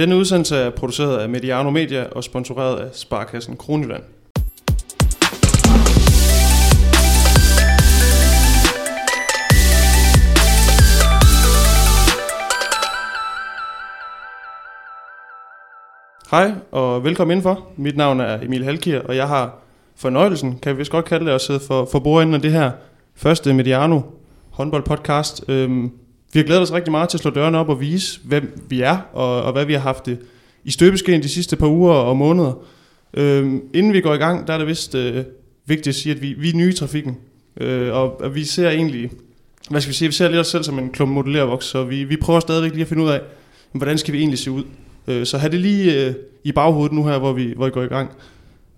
Denne udsendelse er produceret af Mediano Media og sponsoreret af Sparkassen Kronjylland. Hej og velkommen indenfor. Mit navn er Emil Halkier, og jeg har fornøjelsen, kan vi vist godt kalde det, at sidde for, for bordenden af det her første Mediano håndboldpodcast. Øhm, vi har glædet os rigtig meget til at slå dørene op og vise, hvem vi er, og, og hvad vi har haft det i støbeskeen de sidste par uger og måneder. Øhm, inden vi går i gang, der er det vist øh, vigtigt at sige, at vi, vi er nye i trafikken, øh, og at vi ser egentlig, hvad skal vi sige, vi ser lidt os selv som en klump modellervoks, så vi, vi prøver stadigvæk lige at finde ud af, hvordan skal vi egentlig se ud. Øh, så have det lige øh, i baghovedet nu her, hvor vi, hvor vi går i gang.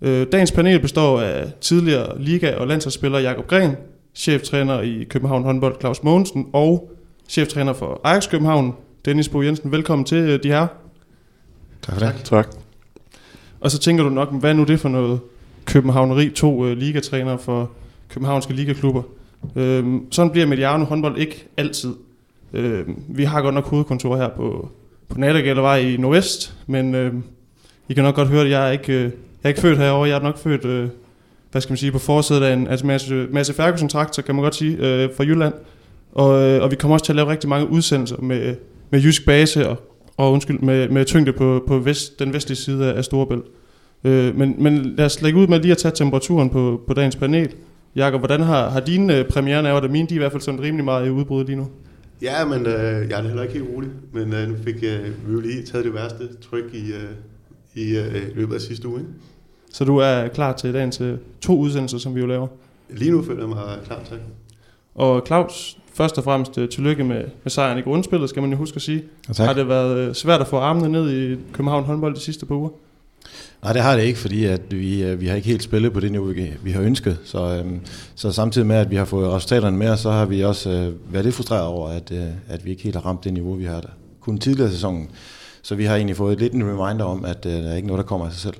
Øh, dagens panel består af tidligere liga- og landsholdsspiller Jakob Gren, cheftræner i København håndbold Claus Mogensen og cheftræner for Ajax København Dennis Bo Jensen. Velkommen til øh, de her. Tak for det. Tak. Og så tænker du nok, hvad er nu det for noget københavneri, to øh, ligatræner for københavnske ligaklubber. Øhm, sådan bliver Mediano håndbold ikke altid. Øhm, vi har godt nok hovedkontor her på, på Nattergældervej i Nordvest, men øh, I kan nok godt høre, at jeg er ikke, øh, jeg er ikke født herovre. Jeg er nok født, øh, hvad skal man sige, på forsædet af en altså masse, masse Ferguson traktor, kan man godt sige, øh, fra Jylland. Og, øh, og vi kommer også til at lave rigtig mange udsendelser med, med jysk base og, og undskyld, med, med tyngde på, på vest, den vestlige side af Storebælt. Øh, men, men lad os lægge ud med lige at tage temperaturen på, på dagens panel. Jakob, hvordan har, har dine øh, premiere været? Mine de er i hvert fald sådan rimelig meget i udbrud lige nu. Ja, men øh, jeg er heller ikke helt rolig. Men øh, nu fik øh, vi jo lige taget det værste tryk i, øh, i øh, løbet af sidste uge. Ikke? Så du er klar til dagens øh, to udsendelser, som vi jo laver. Lige nu føler jeg mig klar til. Og Claus, først og fremmest øh, tillykke med, med sejren i grundspillet, skal man jo huske at sige. Tak. Har det været øh, svært at få armene ned i København håndbold de sidste par uger? Nej, det har det ikke, fordi at vi, øh, vi har ikke helt spillet på det niveau, vi, vi har ønsket. Så, øhm, så samtidig med, at vi har fået resultaterne med, så har vi også øh, været lidt frustreret over, at, øh, at vi ikke helt har ramt det niveau, vi har der. Kun tidligere sæsonen. Så vi har egentlig fået lidt en reminder om, at øh, der er ikke noget, der kommer af sig selv.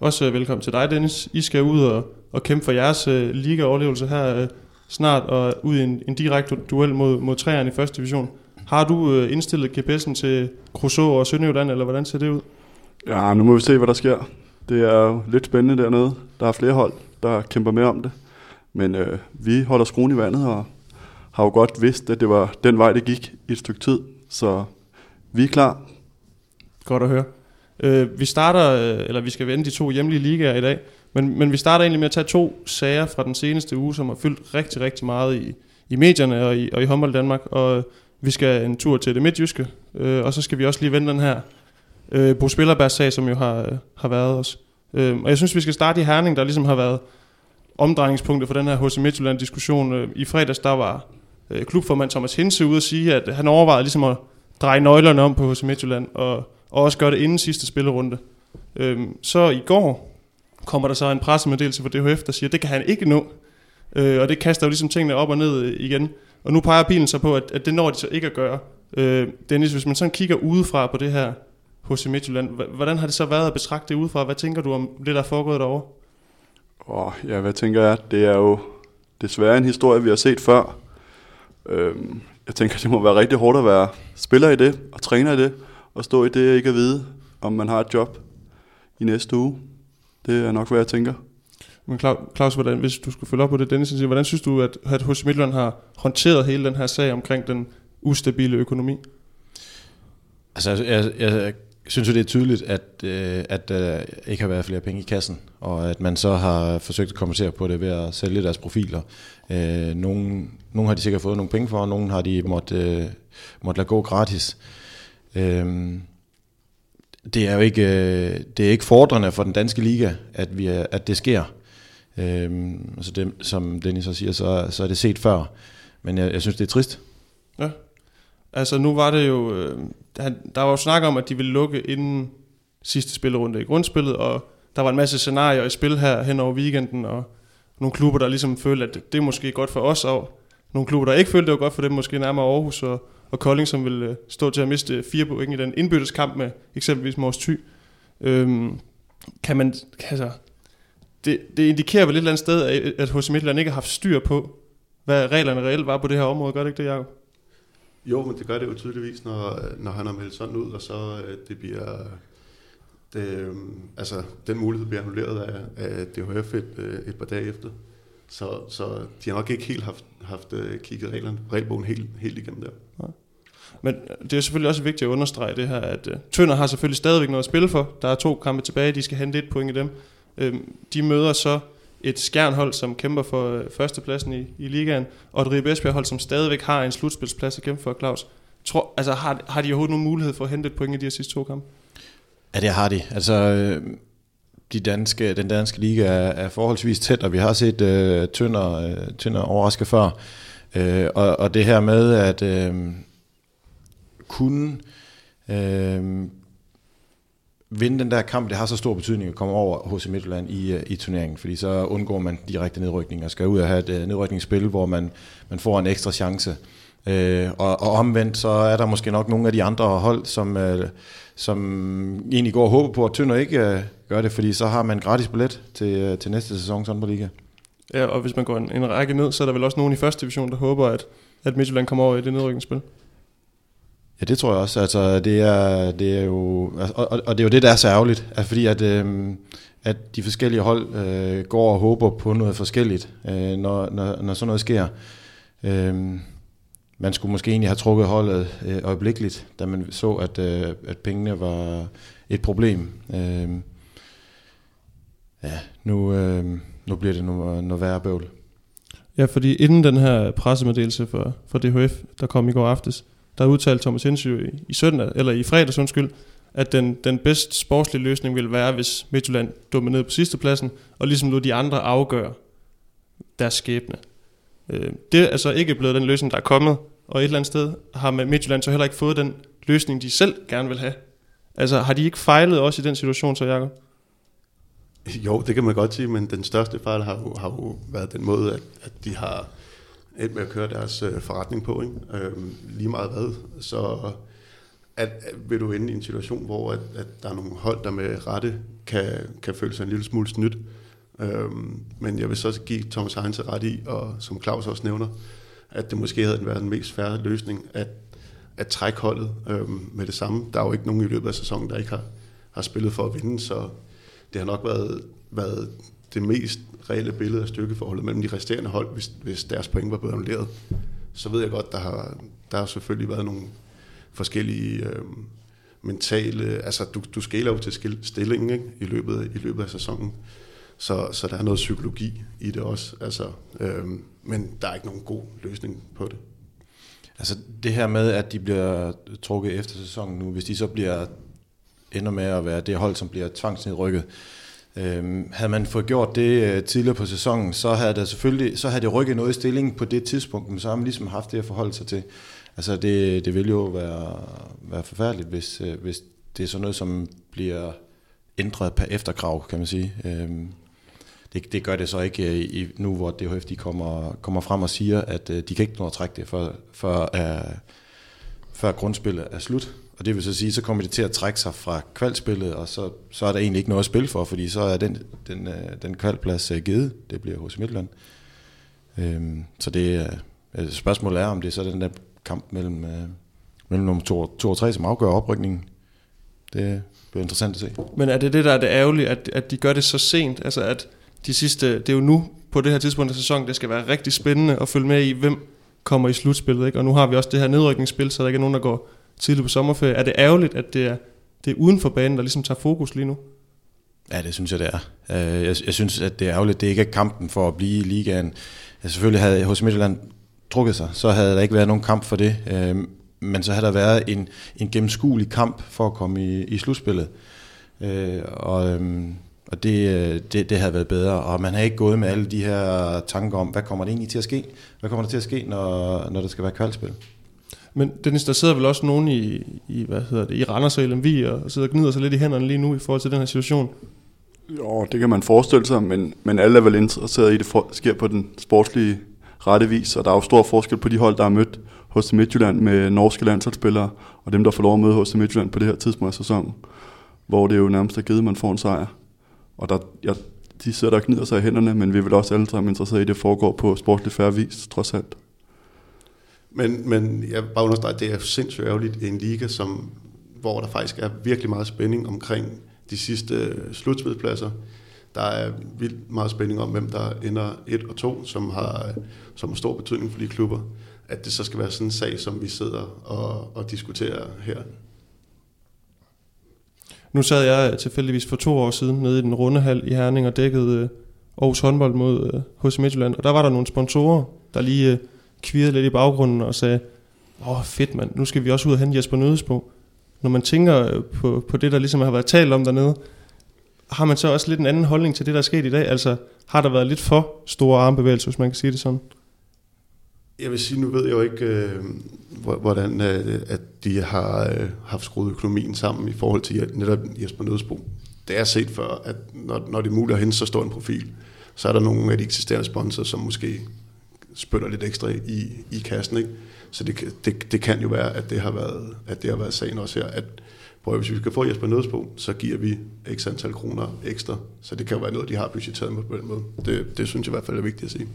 Også øh, velkommen til dig, Dennis. I skal ud og, og kæmpe for jeres øh, ligaoverlevelse her øh, snart, og ud i en, en direkte duel mod, mod træerne i første division. Har du øh, indstillet GPS'en til Crusoe og Sønderjylland, eller hvordan ser det ud? Ja, nu må vi se, hvad der sker. Det er jo lidt spændende dernede. Der er flere hold, der kæmper med om det. Men øh, vi holder skruen i vandet og har jo godt vidst, at det var den vej, det gik i et stykke tid. Så vi er klar. Godt at høre. Øh, vi starter, øh, eller vi skal vende de to hjemlige ligaer i dag, men, men vi starter egentlig med at tage to sager fra den seneste uge, som har fyldt rigtig, rigtig meget i, i medierne og i, og i håndbold Danmark, og øh, vi skal en tur til det midtjyske, øh, og så skal vi også lige vende den her øh, Bo Spillerbergs sag, som jo har, øh, har været os. Øh, og jeg synes, vi skal starte i Herning, der ligesom har været omdrejningspunktet for den her HC Midtjylland-diskussion. Øh, I fredags, der var øh, klubformand Thomas Hinse ude at sige, at han overvejede ligesom at dreje nøglerne om på HC Midtjylland, og, og også gøre det inden sidste spillerunde. Øh, så i går kommer der så en pressemeddelelse fra DHF, der siger, at det kan han ikke nå. Øh, og det kaster jo ligesom tingene op og ned øh, igen. Og nu peger pilen så på, at, at det når de så ikke at gøre. Øh, Dennis, hvis man sådan kigger udefra på det her HC Midtjylland, hvordan har det så været at betragte det udefra? Hvad tænker du om det, der er foregået derovre? Oh, ja, hvad tænker jeg? Det er jo desværre en historie, vi har set før. Øhm, jeg tænker, det må være rigtig hårdt at være spiller i det og træner i det, og stå i det og ikke at vide, om man har et job i næste uge. Det er nok, hvad jeg tænker. Men Clau- Claus, hvordan, hvis du skulle følge op på det, Dennis siger, hvordan synes du, at, at HC Midtjylland har håndteret hele den her sag omkring den ustabile økonomi? Altså, jeg, jeg, jeg synes jo, det er tydeligt, at, øh, at der ikke har været flere penge i kassen, og at man så har forsøgt at kompensere på det ved at sælge deres profiler. Øh, nogle, nogle har de sikkert fået nogle penge for, og nogle har de måtte, øh, måtte lade gå gratis. Øh, det er jo ikke, øh, det er ikke fordrende for den danske liga, at, vi er, at det sker. Øhm, altså det, som Dennis så siger, så, så er det set før. Men jeg, jeg synes, det er trist. Ja. Altså nu var det jo, øh, der var jo snak om, at de ville lukke inden sidste spillerunde i grundspillet, og der var en masse scenarier i spil her hen over weekenden, og nogle klubber, der ligesom følte, at det, det er måske godt for os, og nogle klubber, der ikke følte, det var godt for dem, måske nærmere Aarhus og, og Kolding, som ville øh, stå til at miste fire point i den indbytteskamp med eksempelvis Mors Thy. Øhm, kan man, altså, det, det indikerer vel et eller andet sted, at, HC Midtjylland ikke har haft styr på, hvad reglerne reelt var på det her område, gør det ikke det, Jacob? Jo, men det gør det jo tydeligvis, når, når han har meldt sådan ud, og så øh, det bliver... Det, øh, altså, den mulighed bliver annulleret af, af DHF et, øh, et par dage efter. Så, så de har nok ikke helt haft, haft kigget reglerne, regelbogen helt, helt igennem der. Men øh, det er selvfølgelig også vigtigt at understrege det her, at uh, Tønder har selvfølgelig stadigvæk noget at spille for. Der er to kampe tilbage, de skal hente et point i dem. Uh, de møder så et skjernhold, som kæmper for uh, førstepladsen i, i ligaen, og et Ribe Esbjerg hold, som stadigvæk har en slutspilsplads at kæmpe for, Claus. Tror, altså, har, har de overhovedet nogen mulighed for at hente et point i de her sidste to kampe? Ja, det har de. Altså, øh, de danske, den danske liga er, er forholdsvis tæt, og vi har set øh, Tønder, øh, Tønder overraske før. Øh, og, og det her med at øh, kunne øh, vinde den der kamp, det har så stor betydning at komme over hos Midtjylland i, øh, i turneringen, fordi så undgår man direkte nedrykning og skal ud og have et øh, nedrykningsspil, hvor man, man får en ekstra chance. Øh, og, og omvendt, så er der måske nok nogle af de andre hold, som, øh, som egentlig går og håber på, at Tønder ikke øh, gør det, fordi så har man gratis billet til, øh, til næste sæson sådan på Liga. Ja, og hvis man går en, en række ned, så er der vel også nogen i første division, der håber, at, at Midtjylland kommer over i det nedrykningsspil. Ja, det tror jeg også. Altså, det er, det er jo, altså, og, og, det er jo det, der er så ærgerligt, at fordi at, øh, at de forskellige hold øh, går og håber på noget forskelligt, øh, når, når, når sådan noget sker. Øh, man skulle måske egentlig have trukket holdet øh, øjeblikkeligt, da man så, at, øh, at pengene var et problem. Øh, ja, nu, øh, nu bliver det noget, noget værre bøvl. Ja, fordi inden den her pressemeddelelse for, for DHF, der kom i går aftes, der udtalte Thomas Hensø i, i søndag, eller i fredags undskyld, at den, den bedst sportslige løsning ville være, hvis Midtjylland dominerede på sidste pladsen, og ligesom lod de andre afgøre deres skæbne. Øh, det er altså ikke blevet den løsning, der er kommet, og et eller andet sted har Midtjylland så heller ikke fået den løsning, de selv gerne vil have. Altså har de ikke fejlet også i den situation, så Jacob? Jo, det kan man godt sige, men den største fejl har jo, har jo været den måde, at, at de har endt med at køre deres øh, forretning på, ikke? Øh, lige meget hvad. Så at, at, vil du ende i en situation, hvor at, at der er nogle hold, der med rette kan, kan føle sig en lille smule snydt. Øh, men jeg vil så give Thomas Heinz ret i, og som Claus også nævner, at det måske havde været den mest færre løsning at, at trække holdet øh, med det samme. Der er jo ikke nogen i løbet af sæsonen, der ikke har, har spillet for at vinde, så det har nok været, været det mest reelle billede af styrkeforholdet mellem de resterende hold, hvis, hvis deres point var blevet annulleret. Så ved jeg godt, der har, der har selvfølgelig været nogle forskellige øh, mentale, altså du, du skæler jo til stillingen ikke? I, løbet, i løbet af sæsonen. Så, så der er noget psykologi i det også. Altså, øh, men der er ikke nogen god løsning på det. Altså det her med, at de bliver trukket efter sæsonen nu, hvis de så bliver ender med at være det hold, som bliver tvangsnedrykket, Øhm, havde man fået gjort det øh, tidligere på sæsonen, så havde det selvfølgelig så havde det rykket noget i stillingen på det tidspunkt, men så har man ligesom haft det at forholde sig til. Altså det, det vil jo være, være forfærdeligt, hvis, øh, hvis det er sådan noget, som bliver ændret per efterkrav, kan man sige. Øhm, det, det gør det så ikke øh, i, nu, hvor DHF de kommer, kommer frem og siger, at øh, de kan ikke nå at trække det, for, for, uh, før grundspillet er slut. Og det vil så sige, så kommer det til at trække sig fra kvalspillet, og så, så er der egentlig ikke noget at spille for, fordi så er den, den, øh, den kvalplads øh, givet. Det bliver hos Midtland. Øhm, så det øh, altså, spørgsmålet er, om det er så den der kamp mellem, mellem nummer 2, 2 og 3, som afgør oprykningen. Det bliver interessant at se. Men er det det, der er det ærgerlige, at, at de gør det så sent? Altså at de sidste, det er jo nu på det her tidspunkt af sæsonen, det skal være rigtig spændende at følge med i, hvem kommer i slutspillet. Ikke? Og nu har vi også det her nedrykningsspil, så der ikke er nogen, der går tidligt på sommerferie. Er det ærgerligt, at det er, det er uden for banen, der ligesom tager fokus lige nu? Ja, det synes jeg, det er. Øh, jeg, jeg synes, at det er ærgerligt, det ikke er kampen for at blive i ligaen. Jeg selvfølgelig havde hos Midtjylland trukket sig, så havde der ikke været nogen kamp for det. Øh, men så havde der været en, en gennemskuelig kamp for at komme i, i slutspillet. Øh, og, og det, det, det havde været bedre, og man har ikke gået med alle de her tanker om, hvad kommer det egentlig til at ske? Hvad kommer der til at ske, når, når der skal være kvalspil? Men Dennis, der sidder vel også nogen i, i hvad hedder det, i Randers og LMV og sidder og gnider sig lidt i hænderne lige nu i forhold til den her situation. Jo, det kan man forestille sig, men, men alle er vel interesseret i, at det for, sker på den sportslige rette vis, og der er jo stor forskel på de hold, der er mødt hos Midtjylland med norske landsholdsspillere, og dem, der får lov at møde hos Midtjylland på det her tidspunkt af sæsonen, hvor det jo nærmest er givet, man får en sejr. Og der, ja, de sidder der og gnider sig i hænderne, men vi vil også alle sammen interesseret i, at det foregår på sportslig færre vis, trods alt. Men, men jeg vil bare understrege, at det er sindssygt ærgerligt i en liga, som, hvor der faktisk er virkelig meget spænding omkring de sidste øh, slutspilspladser. Der er vildt meget spænding om, hvem der ender 1 og 2, som har, øh, som har stor betydning for de klubber. At det så skal være sådan en sag, som vi sidder og, og diskuterer her. Nu sad jeg øh, tilfældigvis for to år siden nede i den runde hal i Herning og dækkede Aarhus håndbold mod HC Midtjylland, og der var der nogle sponsorer, der lige kvirrede lidt i baggrunden og sagde, åh oh, fedt mand, nu skal vi også ud og hente Jesper Nødesbo. Når man tænker øh, på, på det, der ligesom har været talt om dernede, har man så også lidt en anden holdning til det, der er sket i dag? Altså, har der været lidt for store armbevægelser, hvis man kan sige det sådan? Jeg vil sige, nu ved jeg jo ikke, øh, hvordan øh, at de har øh, haft skruet økonomien sammen i forhold til netop Jesper Nødsbo. Det er set før, at når, når det er muligt at hente så stor en profil, så er der nogle af de eksisterende sponsorer, som måske spytter lidt ekstra i, i kassen. Ikke? Så det, det, det kan jo være, at det har været, at det har været sagen også her, at prøv, hvis vi skal få Jesper Nødsbo, så giver vi x antal kroner ekstra. Så det kan jo være noget, de har budgetteret med på den måde. Det, det synes jeg i hvert fald er vigtigt at sige.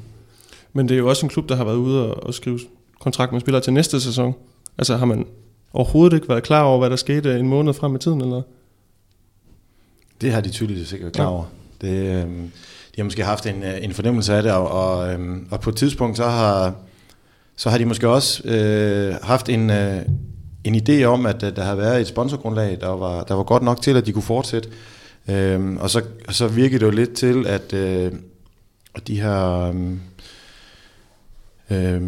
Men det er jo også en klub, der har været ude og, og skrive kontrakt med spillere til næste sæson. Altså har man overhovedet ikke været klar over, hvad der skete en måned frem i tiden, eller? Det har de tydeligt sikkert klar over. Ja. Det, øh, de har måske haft en, øh, en fornemmelse af det, og, og, øhm, og på et tidspunkt så har, så har de måske også øh, haft en, øh, en idé om, at, at der har været et sponsorgrundlag, der var, der var godt nok til, at de kunne fortsætte. Øh, og så, så virkede det jo lidt til, at øh, de her... Øh, øh,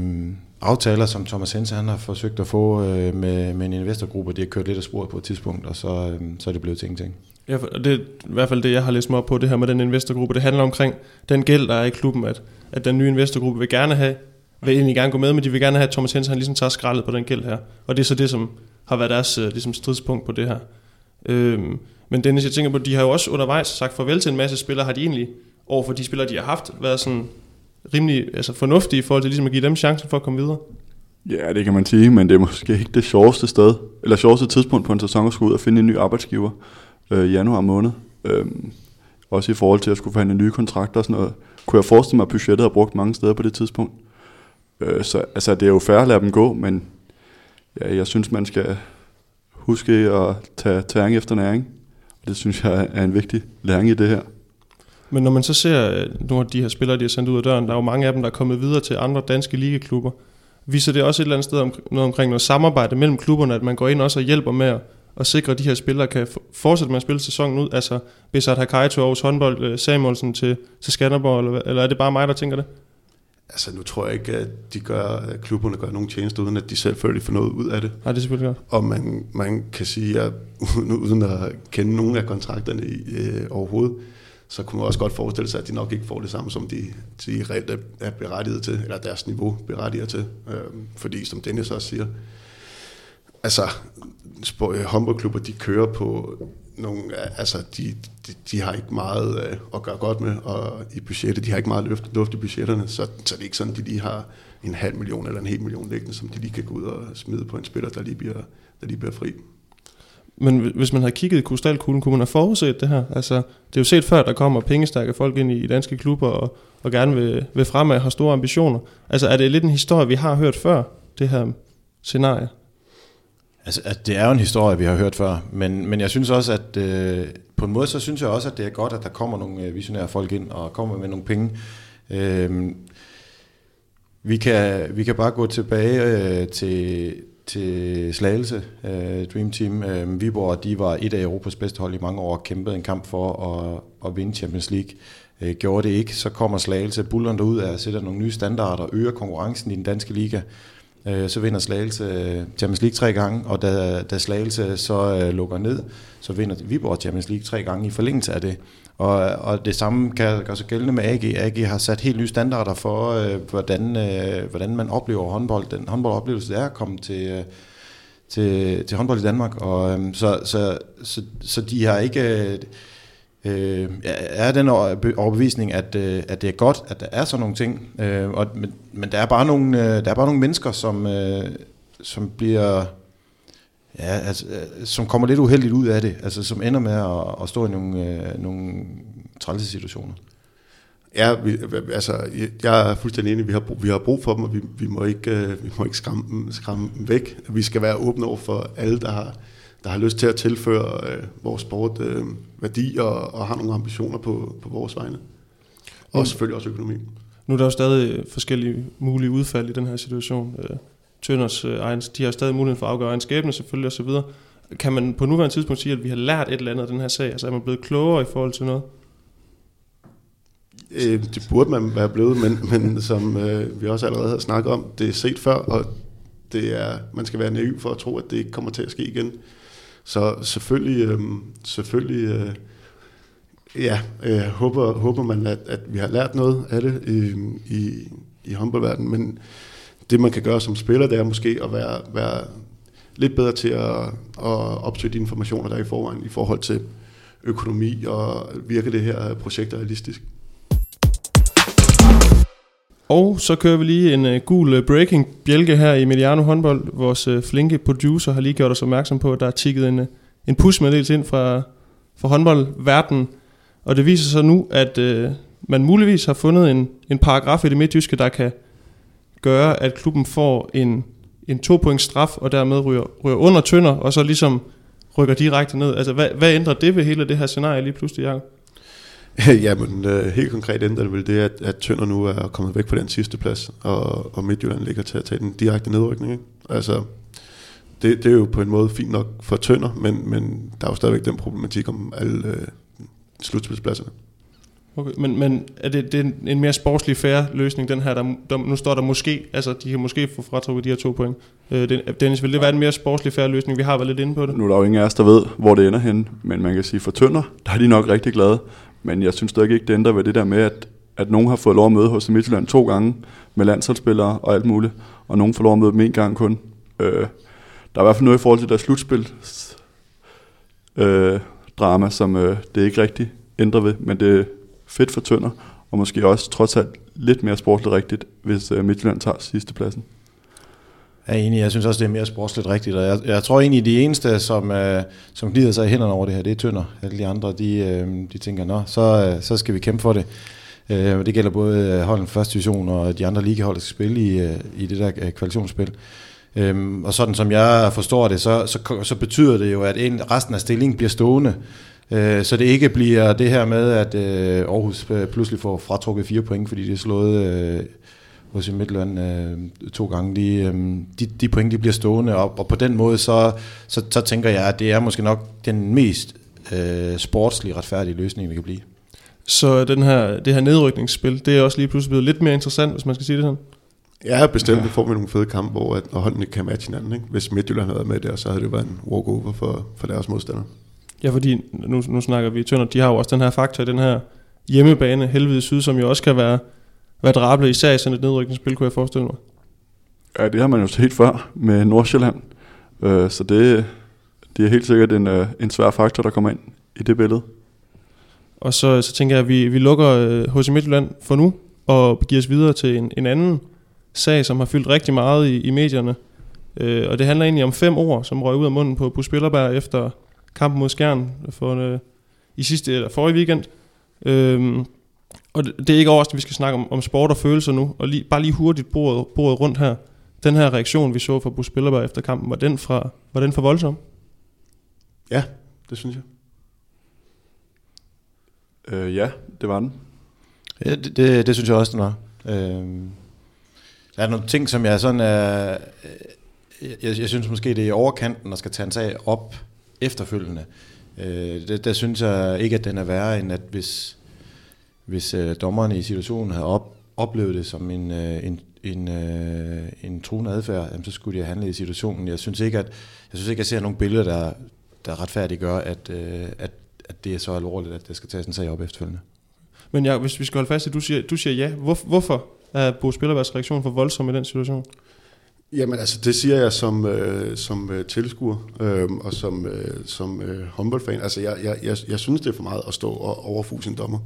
aftaler, som Thomas Hense han har forsøgt at få øh, med, med en investorgruppe, det har kørt lidt af sporet på et tidspunkt, og så, øh, så er det blevet til ingenting. Ja, det er i hvert fald det, jeg har læst mig op på, det her med den investorgruppe. Det handler omkring den gæld, der er i klubben, at, at den nye investorgruppe vil gerne have, vil egentlig gerne gå med, men de vil gerne have, at Thomas Hensen han ligesom tager skraldet på den gæld her. Og det er så det, som har været deres øh, ligesom stridspunkt på det her. Øhm, men Dennis, jeg tænker på, de har jo også undervejs sagt farvel til en masse spillere. Har de egentlig over for de spillere, de har haft, været sådan rimelig altså fornuftige i forhold til ligesom at give dem chancen for at komme videre? Ja, det kan man sige, men det er måske ikke det sjoveste sted, eller sjoveste tidspunkt på en sæson at skulle ud og finde en ny arbejdsgiver øh, januar måned. Øh, også i forhold til at skulle forhandle nye kontrakter og sådan noget. Kunne jeg forestille mig, at budgettet har brugt mange steder på det tidspunkt. Øh, så altså, det er jo færre at lade dem gå, men ja, jeg synes, man skal huske at tage tæring efter næring. Og det synes jeg er en vigtig læring i det her. Men når man så ser øh, nogle af de her spillere, de har sendt ud af døren, der er jo mange af dem, der er kommet videre til andre danske ligeklubber. Viser det også et eller andet sted om, noget omkring noget samarbejde mellem klubberne, at man går ind også og hjælper med at, at sikre, at de her spillere kan fortsætte med at spille sæsonen ud? Altså, hvis at Hakai til Aarhus håndbold, øh, Samuelsen til, til Skanderborg, eller, eller er det bare mig, der tænker det? Altså, nu tror jeg ikke, at de gør, at klubberne gør nogen tjeneste, uden at de selvfølgelig får noget ud af det. Nej, det er selvfølgelig godt. Og man, man kan sige, at uden at kende nogen af kontrakterne i, øh, overhovedet, så kunne man også godt forestille sig, at de nok ikke får det samme, som de, de reelt er berettiget til, eller deres niveau berettiger til. Øh, fordi, som Dennis også siger, altså, Øh, håndboldklubber, de kører på nogle, altså, de, de, de har ikke meget øh, at gøre godt med og i budgettet. De har ikke meget luft, luft i budgetterne, så, så det er ikke sådan, at de lige har en halv million eller en hel million liggende, som de lige kan gå ud og smide på en spiller, der lige bliver, der lige bliver fri. Men hvis man havde kigget i krystalkuglen, kunne man have forudset det her? Altså, det er jo set før, der kommer pengestærke folk ind i danske klubber og, og gerne vil, vil fremad og har store ambitioner. Altså, er det lidt en historie, vi har hørt før, det her scenarie? Altså, at det er jo en historie, vi har hørt før, men, men jeg synes også, at øh, på en måde, så synes jeg også, at det er godt, at der kommer nogle øh, visionære folk ind og kommer med nogle penge. Øh, vi, kan, vi kan bare gå tilbage øh, til, til Slagelse, øh, Dream Team. Øh, Viborg, de var et af Europas bedste hold i mange år og kæmpede en kamp for at, at vinde Champions League. Øh, gjorde det ikke, så kommer Slagelse bullerne derud af at sætte nogle nye standarder og øger konkurrencen i den danske liga. Øh, så vinder Slagelse øh, Champions League tre gange, og da, da Slagelse så øh, lukker ned, så vinder Viborg Champions League tre gange i forlængelse af det. Og, og det samme kan gøre sig gældende med AG. AG har sat helt nye standarder for, øh, hvordan, øh, hvordan man oplever håndbold. Den håndboldoplevelse er at komme til, øh, til, til håndbold i Danmark. Og, øh, så, så, så, så de har ikke... Øh, øh, er den overbevisning, at, øh, at det er godt, at der er sådan nogle ting. Øh, og, men, men der er bare nogle, øh, der er bare nogle mennesker, som, øh, som bliver... Ja, altså, øh, som kommer lidt uheldigt ud af det, altså som ender med at, at stå i nogle, øh, nogle trælse situationer. Ja, vi, altså, jeg er fuldstændig enig. Vi har brug, vi har brug for dem, og vi, vi må ikke, øh, vi må ikke skræmme, dem, skræmme dem væk. Vi skal være åbne over for alle, der har, der har lyst til at tilføre øh, vores sport øh, værdi og, og har nogle ambitioner på, på vores vegne. Og selvfølgelig også økonomi. Nu er der jo stadig forskellige mulige udfald i den her situation. Øh, Tønders øh, egen, de har stadig muligheden for at afgøre egen skæbne selvfølgelig osv. Kan man på nuværende tidspunkt sige, at vi har lært et eller andet af den her sag? Altså er man blevet klogere i forhold til noget? Øh, det burde man være blevet, men, men som øh, vi også allerede har snakket om, det er set før, og det er, man skal være naiv for at tro, at det ikke kommer til at ske igen. Så selvfølgelig, øh, selvfølgelig øh, ja, øh, håber, håber man, at, at vi har lært noget af det øh, i, i håndboldverdenen, men det man kan gøre som spiller, det er måske at være, være lidt bedre til at, at opsøge de informationer, der er i forvejen i forhold til økonomi og virker det her projekt realistisk. Og så kører vi lige en uh, gul uh, breaking bjælke her i Mediano håndbold. Vores uh, flinke producer har lige gjort os opmærksom på, at der er tikket en, uh, en pushmeddelelse ind fra, fra håndboldverdenen. Og det viser sig nu, at uh, man muligvis har fundet en, en paragraf i det midtjyske, der kan gøre, at klubben får en, en to point straf, og dermed ryger, ryger under tønder, og så ligesom rykker direkte ned. Altså, hvad, hvad ændrer det ved hele det her scenarie lige pludselig, Jacob? Jamen, øh, helt konkret ændrer det vel det, at, at Tønder nu er kommet væk på den sidste plads, og, og Midtjylland ligger til at tage den direkte nedrykning. Ikke? Altså, det, det er jo på en måde fint nok for Tønder, men, men der er jo stadigvæk den problematik om alle øh, slutspilspladserne. Okay, men, men er det, det er en mere sportslig færre løsning, den her, der, der, nu står der måske, altså de kan måske få fratrukket de her to point. Øh, Dennis, vil det være en mere sportslig færre løsning? Vi har været lidt inde på det. Nu er der jo ingen af os, der ved, hvor det ender hen, men man kan sige, for Tønder, der er de nok rigtig glade. Men jeg synes stadig ikke, det ændrer ved det der med, at, at nogen har fået lov at møde hos Midtjylland to gange med landsholdsspillere og alt muligt, og nogen får lov at møde dem en gang kun. Øh, der er i hvert fald noget i forhold til deres slutspil øh, drama, som øh, det ikke rigtig ændrer ved, men det er fedt for Tønder, og måske også trods alt lidt mere sportsligt rigtigt, hvis øh, Midtjylland tager sidste pladsen er enig, jeg synes også, det er mere sportsligt rigtigt, og jeg, jeg tror egentlig, de eneste, som, øh, som glider sig i hænderne over det her, det er Tønder. Alle de andre, de, øh, de tænker, nå, så, øh, så skal vi kæmpe for det. Øh, det gælder både øh, holden første division og de andre ligahold, der skal spille i, øh, i det der øh, kvalifikationsspil. Øhm, og sådan som jeg forstår det, så, så, så betyder det jo, at en, resten af stillingen bliver stående. Øh, så det ikke bliver det her med, at øh, Aarhus øh, pludselig får fratrukket fire point, fordi det er slået øh, hos i Midtland øh, to gange. De, øh, de, de point de bliver stående op, og på den måde, så, så, så tænker jeg, at det er måske nok den mest øh, sportslige retfærdige løsning, vi kan blive. Så den her, det her nedrykningsspil, det er også lige pludselig blevet lidt mere interessant, hvis man skal sige det sådan? Ja, bestemt. Ja. får vi nogle fede kampe, hvor at, holdene kan matche hinanden. Ikke? Hvis Midtjylland havde været med der, så havde det været en walkover for, for deres modstandere. Ja, fordi nu, nu snakker vi Tønder, de har jo også den her faktor i den her hjemmebane, Helvede Syd, som jo også kan være, være drable, især i sådan et nedrykningsspil, kunne jeg forestille mig. Ja, det har man jo set før med Nordsjælland. Øh, så det, det er helt sikkert en, øh, en svær faktor, der kommer ind i det billede. Og så, så tænker jeg, at vi, vi lukker øh, HC Midtjylland for nu, og giver os videre til en, en anden sag, som har fyldt rigtig meget i, i medierne. Øh, og det handler egentlig om fem ord, som røg ud af munden på Bus Spillerberg efter kampen mod Skjern for, øh, i sidste eller forrige weekend. Øhm, og det, det er ikke overraskende, at vi skal snakke om, om sport og følelser nu, og lige, bare lige hurtigt bordet, bordet rundt her. Den her reaktion, vi så fra Bus Spillerberg efter kampen, var den, fra, var den for voldsom? Ja, det synes jeg. Øh, ja, det var den. Ja, det, det, det synes jeg også, den var. Øh, der er nogle ting, som jeg sådan er... Øh, jeg, jeg synes måske, det er i overkanten, at skal tage en sag op efterfølgende. Øh, der, der synes jeg ikke, at den er værre, end at hvis, hvis øh, dommerne i situationen havde op, oplevet det som en, øh, en, en, øh, en truende adfærd, jamen, så skulle de have handlet i situationen. Jeg synes ikke, at jeg, synes ikke, at jeg ser nogle billeder, der, der retfærdiggør, at, øh, at, at det er så alvorligt, at det skal tages en sag op efterfølgende. Men ja, hvis vi skal holde fast i, du siger, du siger ja. Hvor, hvorfor er Bo Spillerbergs reaktion for voldsom i den situation? Jamen altså, det siger jeg som, øh, som øh, tilskuer øh, og som, øh, som øh, håndboldfan. Altså, jeg, jeg, jeg, jeg synes, det er for meget at stå og overfuse en dommer.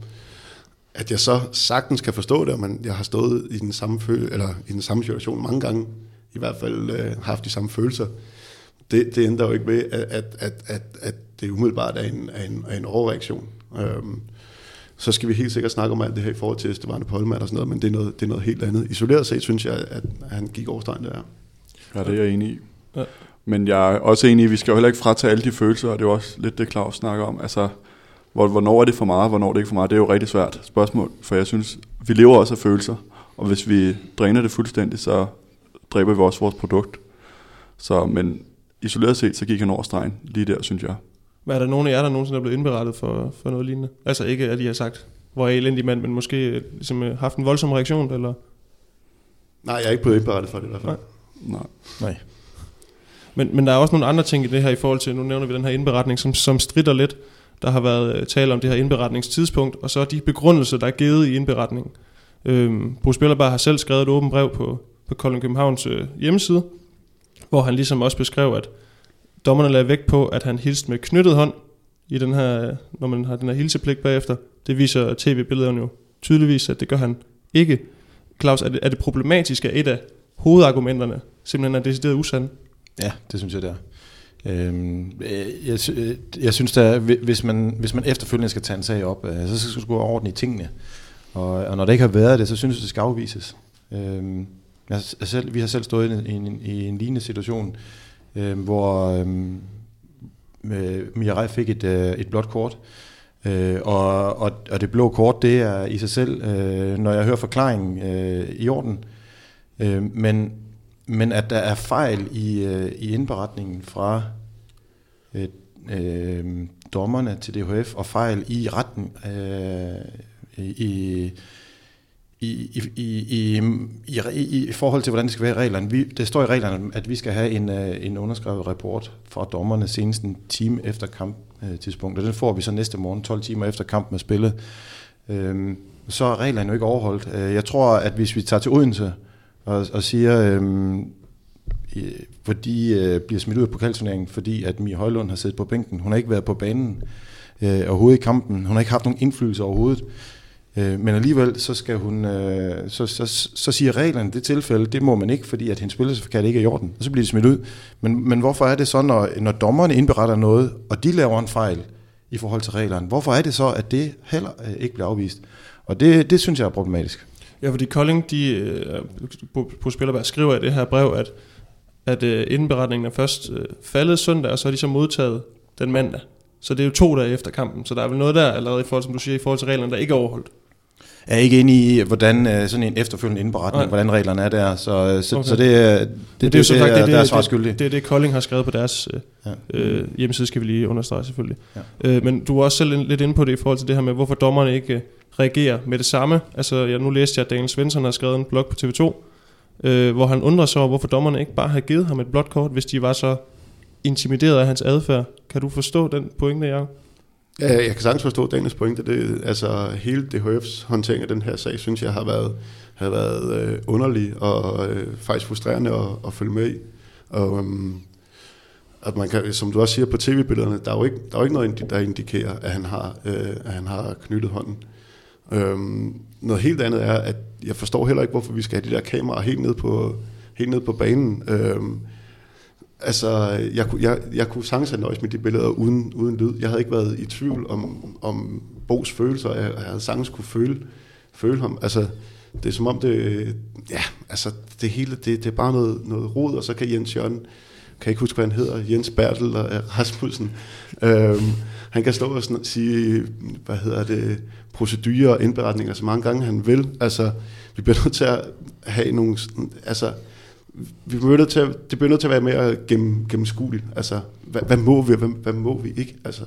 At jeg så sagtens kan forstå det, men jeg har stået i den samme, føle, eller i den samme situation mange gange, i hvert fald øh, haft de samme følelser. Det, det ændrer jo ikke ved, at, at, at, at, at det umiddelbart er en, er en, er en overreaktion. Øh, så skal vi helt sikkert snakke om alt det her i forhold til Stefan Polman og sådan noget, men det er noget, det er noget helt andet. Isoleret set synes jeg, at han gik over stregen der. Ja, det er jeg enig i. Ja. Men jeg er også enig i, at vi skal jo heller ikke fratage alle de følelser, og det er jo også lidt det, Claus snakker om. Altså, hvor, hvornår er det for meget, hvornår er det ikke for meget? Det er jo et rigtig svært spørgsmål, for jeg synes, vi lever også af følelser, og hvis vi dræner det fuldstændig, så dræber vi også vores produkt. Så, men isoleret set, så gik han over stregen lige der, synes jeg. Hvad er der nogen af jer, der nogensinde er blevet indberettet for, for noget lignende? Altså ikke, at I har sagt, hvor er I elendig mand, men måske øh, ligesom, øh, haft en voldsom reaktion, eller? Nej, jeg er ikke blevet indberettet for det i hvert fald. Nej. Nej. Nej. Men, men der er også nogle andre ting i det her i forhold til, nu nævner vi den her indberetning, som, som strider lidt. Der har været øh, tale om det her indberetningstidspunkt, og så de begrundelser, der er givet i indberetningen. Øhm, Bo Spillerberg har selv skrevet et åbent brev på, på Kolding Københavns øh, hjemmeside, hvor han ligesom også beskrev, at dommerne lagde vægt på, at han hilste med knyttet hånd, i den her, når man har den her hilsepligt bagefter. Det viser tv-billederne jo tydeligvis, at det gør han ikke. Claus, er det, er det problematisk, at et af hovedargumenterne simpelthen er decideret usand? Ja, det synes jeg, det er. Øhm, øh, jeg, øh, jeg synes, der, hvis, man, hvis man efterfølgende skal tage en sag op, øh, så skal du gå orden i tingene. Og, og når det ikke har været det, så synes jeg, det skal afvises. Øhm, jeg, selv, vi har selv stået i en, i en, i en lignende situation, øh, hvor øhm, øh, Mirai fik et, øh, et blåt kort. Øh, og, og, og det blå kort, det er i sig selv, øh, når jeg hører forklaringen, øh, i orden. Øh, men, men at der er fejl i, øh, i indberetningen fra øh, øh, dommerne til DHF, og fejl i retten øh, i, i, i, i, i, i, i forhold til, hvordan det skal være i reglerne. Vi, det står i reglerne, at vi skal have en, øh, en underskrevet rapport fra dommerne senest en time efter kamptidspunkt, og den får vi så næste morgen, 12 timer efter kampen er spillet. Øhm, så er reglerne jo ikke overholdt. Øh, jeg tror, at hvis vi tager til Odense, og, og siger, øhm, øh, fordi øh, bliver smidt ud af pokalturneringen, fordi at Mie Højlund har siddet på bænken. Hun har ikke været på banen øh, overhovedet i kampen. Hun har ikke haft nogen indflydelse overhovedet. Øh, men alligevel, så, skal hun, øh, så, så, så siger reglerne, det tilfælde, det må man ikke, fordi at hendes spillercertifikat ikke er i orden, og så bliver det smidt ud. Men, men hvorfor er det så, når, når dommerne indberetter noget, og de laver en fejl i forhold til reglerne, hvorfor er det så, at det heller øh, ikke bliver afvist? Og det, det synes jeg er problematisk. Ja, fordi Kolding, de, øh, på, på Spillerberg skriver i det her brev, at, at øh, indberetningen er først øh, faldet søndag, og så har de så modtaget den mandag. Så det er jo to dage efter kampen, så der er vel noget der allerede i forhold, som du siger, i forhold til reglerne, der ikke er overholdt. Jeg er ikke inde i, hvordan øh, sådan en efterfølgende indberetning, Nej. hvordan reglerne er der, så, øh, så, Okay. så det, er- det, det, det er jo det, er er det, det, skyldig. det, det er det, Kolding har skrevet på deres øh, Ja. øh, hjemmeside, skal vi lige understrege selvfølgelig. Ja. Øh, men du var også selv lidt inde på det i forhold til det her med, hvorfor dommerne ikke reagerer med det samme. Altså, jeg, nu læste jeg, at Daniel Svensson har skrevet en blog på TV2, øh, hvor han undrer sig over, hvorfor dommerne ikke bare har givet ham et blåt kort, hvis de var så intimideret af hans adfærd. Kan du forstå den pointe, jeg? Ja, jeg kan sagtens forstå Daniels pointe. Det, altså, hele DHF's håndtering af den her sag, synes jeg har været, har været øh, underlig og øh, faktisk frustrerende at, at følge med i. Og, øhm, at man kan, som du også siger på tv-billederne, der er jo ikke, der er jo ikke noget, der indikerer, at han har, øh, at han har knyttet hånden. Øhm, noget helt andet er, at jeg forstår heller ikke, hvorfor vi skal have de der kameraer helt ned på, helt ned på banen. Øhm, altså, jeg, jeg, jeg kunne sagtens have nøjes med de billeder uden, uden lyd. Jeg havde ikke været i tvivl om, om Bo's følelser. Jeg, jeg havde sagtens kunne føle, føle ham. Altså, det er som om det, ja, altså det hele, det, det er bare noget, noget rod, og så kan Jens Jørgen, kan jeg ikke huske, hvad han hedder, Jens Bertel og øh, Rasmussen, øhm, han kan stå og sådan, sige, hvad hedder det, procedurer og indberetninger så mange gange han vil. Altså, vi bliver nødt til at have nogle, altså, vi bliver nødt til at, det bliver nødt til at være mere gennem, gennemskueligt. Altså, hvad, hvad må vi, og hvad, hvad må vi ikke? Altså,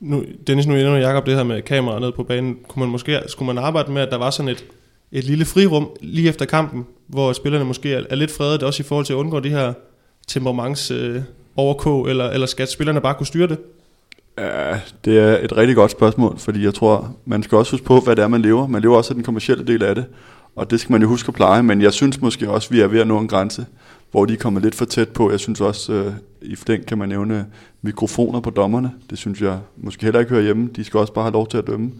Nu, Dennis, nu nævner Jacob det her med kameraer ned på banen. Kunne man måske, skulle man arbejde med, at der var sådan et, et lille frirum lige efter kampen, hvor spillerne måske er, er lidt fredet, også i forhold til at undgå de her temperaments øh, overkog, eller, eller skal spillerne bare kunne styre det? Ja, det er et rigtig godt spørgsmål, fordi jeg tror, man skal også huske på, hvad det er, man lever. Man lever også af den kommercielle del af det, og det skal man jo huske at pleje, men jeg synes måske også, vi er ved at nå en grænse, hvor de kommer lidt for tæt på. Jeg synes også, øh, i den kan man nævne mikrofoner på dommerne. Det synes jeg måske heller ikke hører hjemme. De skal også bare have lov til at dømme.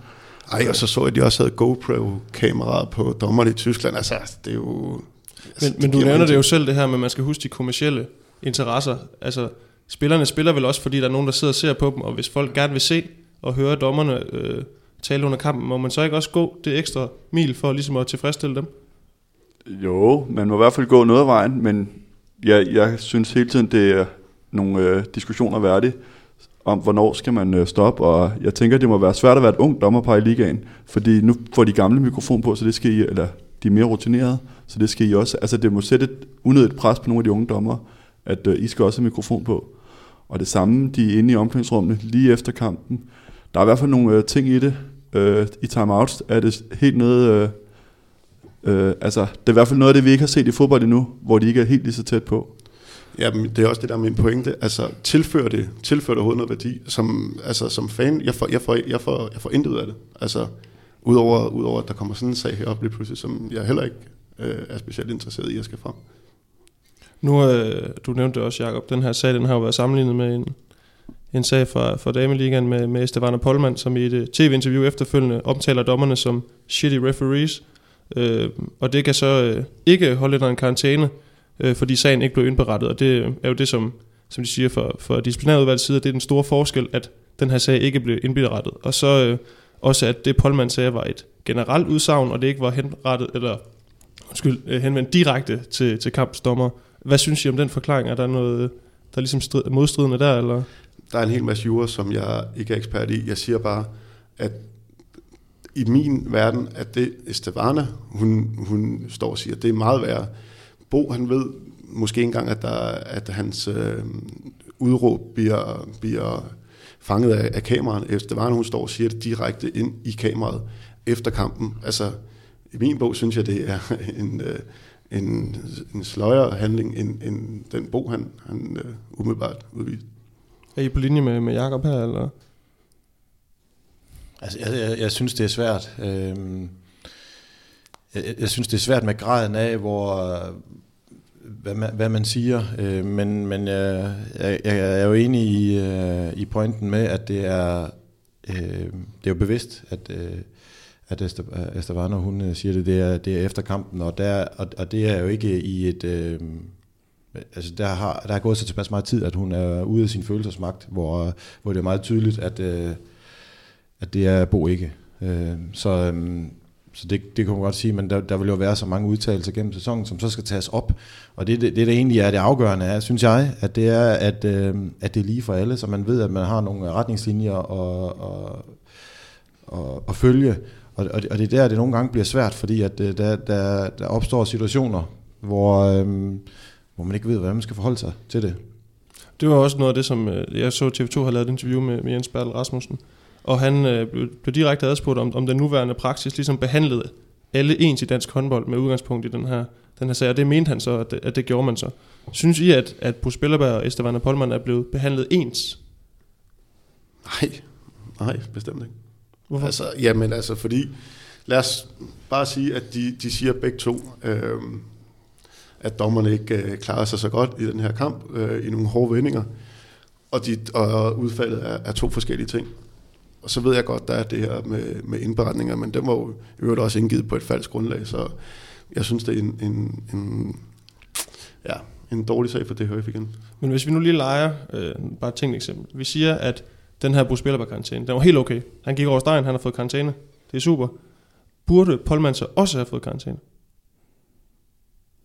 ej, og så så jeg, at de også havde GoPro-kameraer på dommerne i Tyskland. Altså, det er jo... Altså, Men, men du nævner det jo selv det her med, at man skal huske de kommercielle interesser. Altså, spillerne spiller vel også, fordi der er nogen, der sidder og ser på dem, og hvis folk gerne vil se og høre dommerne øh, talte under kampen, må man så ikke også gå det ekstra mil for ligesom at tilfredsstille dem? Jo, man må i hvert fald gå noget af vejen, men jeg, jeg synes hele tiden, det er nogle øh, diskussioner værdige om, hvornår skal man øh, stoppe, og jeg tænker, det må være svært at være et ung dommerpar i ligaen, fordi nu får de gamle mikrofon på, så det skal I, eller de er mere rutinerede, så det skal I også, altså det må sætte et unødigt pres på nogle af de unge dommer, at øh, I skal også have mikrofon på. Og det samme, de er inde i omklædningsrummene lige efter kampen. Der er i hvert fald nogle øh, ting i det. Øh, I timeouts er det helt nede... Øh, øh, altså, det er i hvert fald noget af det, vi ikke har set i fodbold endnu, hvor de ikke er helt lige så tæt på. Ja, men det er også det der er min pointe. Altså, tilfører det, tilfører det overhovedet noget værdi? Som, altså, som fan, jeg får, jeg, får, jeg, får, jeg får intet ud af det. Altså, udover, udover at der kommer sådan en sag herop lige pludselig, som jeg heller ikke øh, er specielt interesseret i at skal frem. Nu, øh, du nævnte også, Jacob, den her sag, den har jo været sammenlignet med en, en sag fra, fra Dameligaen med, med Estevana Polman, som i et øh, tv-interview efterfølgende omtaler dommerne som shitty referees. Øh, og det kan så øh, ikke holde en karantæne, øh, fordi sagen ikke blev indberettet. Og det er jo det, som, som de siger for, for disciplinærudvalgets side, det er den store forskel, at den her sag ikke blev indberettet. Og så øh, også, at det Polman sagde var et generelt udsagn, og det ikke var henrettet, eller undskyld, øh, henvendt direkte til, til kampsdommer. Hvad synes I om den forklaring? Er der noget, der er ligesom strid, modstridende der, eller? Der er en hel masse jure, som jeg ikke er ekspert i. Jeg siger bare, at i min verden, at det Estevana, hun, hun står og siger, det er meget værre. Bo, han ved måske engang, at, der, at hans øh, udråb bliver, bliver fanget af, af kameraet. Estevana, hun står og siger det direkte ind i kameraet efter kampen. Altså, i min bog synes jeg, det er en, øh, en, en sløjere handling, end, end den bog, han, han uh, umiddelbart udviste. Er I på linje med, med Jacob her, eller? Altså, jeg, jeg, jeg synes, det er svært. Øhm, jeg, jeg synes, det er svært med graden af, hvor, hvad, man, hvad man siger, øh, men, men jeg, jeg, jeg er jo enig i, øh, i pointen med, at det er, øh, det er jo bevidst, at, øh, at Estavano, hun øh, siger det, det er, det er efter kampen, og, der, og, og det er jo ikke i et... Øh, altså der har, der har gået så tilpas meget tid, at hun er ude af sin følelsesmagt, hvor, hvor det er meget tydeligt, at, øh, at det er Bo ikke. Øh, så øh, så det, det kunne man godt sige, men der, der vil jo være så mange udtalelser gennem sæsonen, som så skal tages op. Og det, det, det der egentlig er det afgørende, er, synes jeg, at det er, at, øh, at det er lige for alle, så man ved, at man har nogle retningslinjer og, og, og, og følge. Og, og, det, og det er der, det nogle gange bliver svært, fordi at øh, der, der, der opstår situationer, hvor, øh, hvor man ikke ved, hvordan man skal forholde sig til det. Det var også noget af det, som øh, jeg så TV2 har lavet et interview med, med Jens Bertel Rasmussen, og han øh, blev, blev direkte adspurgt om, om den nuværende praksis ligesom behandlede alle ens i dansk håndbold med udgangspunkt i den her, den her sag, og det mente han så, at det, at det gjorde man så. Synes I, at, at Bruce Spillerberg og Esteban Polman er blevet behandlet ens? Nej, nej, bestemt ikke. Hvorfor? Altså, jamen altså, fordi, lad os bare sige, at de, de siger begge to, øh, at dommerne ikke øh, klarer sig så godt i den her kamp, øh, i nogle hårde vendinger, og, de, og udfaldet er, er to forskellige ting. Og så ved jeg godt, der er det her med, med indberetninger, men den var jo i øvrigt også indgivet på et falsk grundlag, så jeg synes, det er en, en, en, ja, en dårlig sag for DHF igen. Men hvis vi nu lige leger, øh, bare et tænkt eksempel. Vi siger, at den her Bruce Spiller var karantæne. Den var helt okay. Han gik over stregen, han har fået karantæne. Det er super. Burde Polman så også have fået karantæne?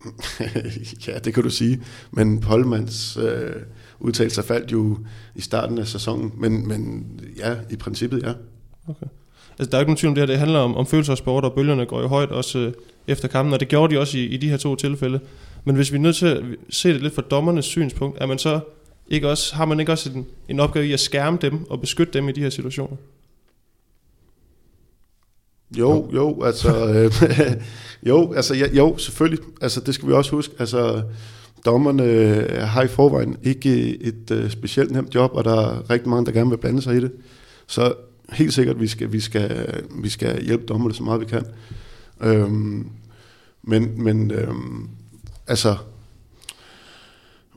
ja, det kan du sige. Men Polmans øh, udtalelser faldt jo i starten af sæsonen. Men, men ja, i princippet ja. Okay. Altså, der er ikke nogen tvivl om det her. Det handler om, om følelser og sport, og bølgerne går jo højt også øh, efter kampen, og det gjorde de også i, i de her to tilfælde. Men hvis vi er nødt til at se det lidt fra dommernes synspunkt, er man så ikke også, har man ikke også en, en opgave i at skærme dem og beskytte dem i de her situationer? Jo, jo, altså, øh, jo, altså, ja, jo, selvfølgelig, altså, det skal vi også huske, altså, dommerne øh, har i forvejen ikke et uh, specielt nemt job, og der er rigtig mange, der gerne vil blande sig i det, så helt sikkert, vi skal, vi skal, vi skal hjælpe dommerne så meget vi kan, øhm, men, men øhm, altså,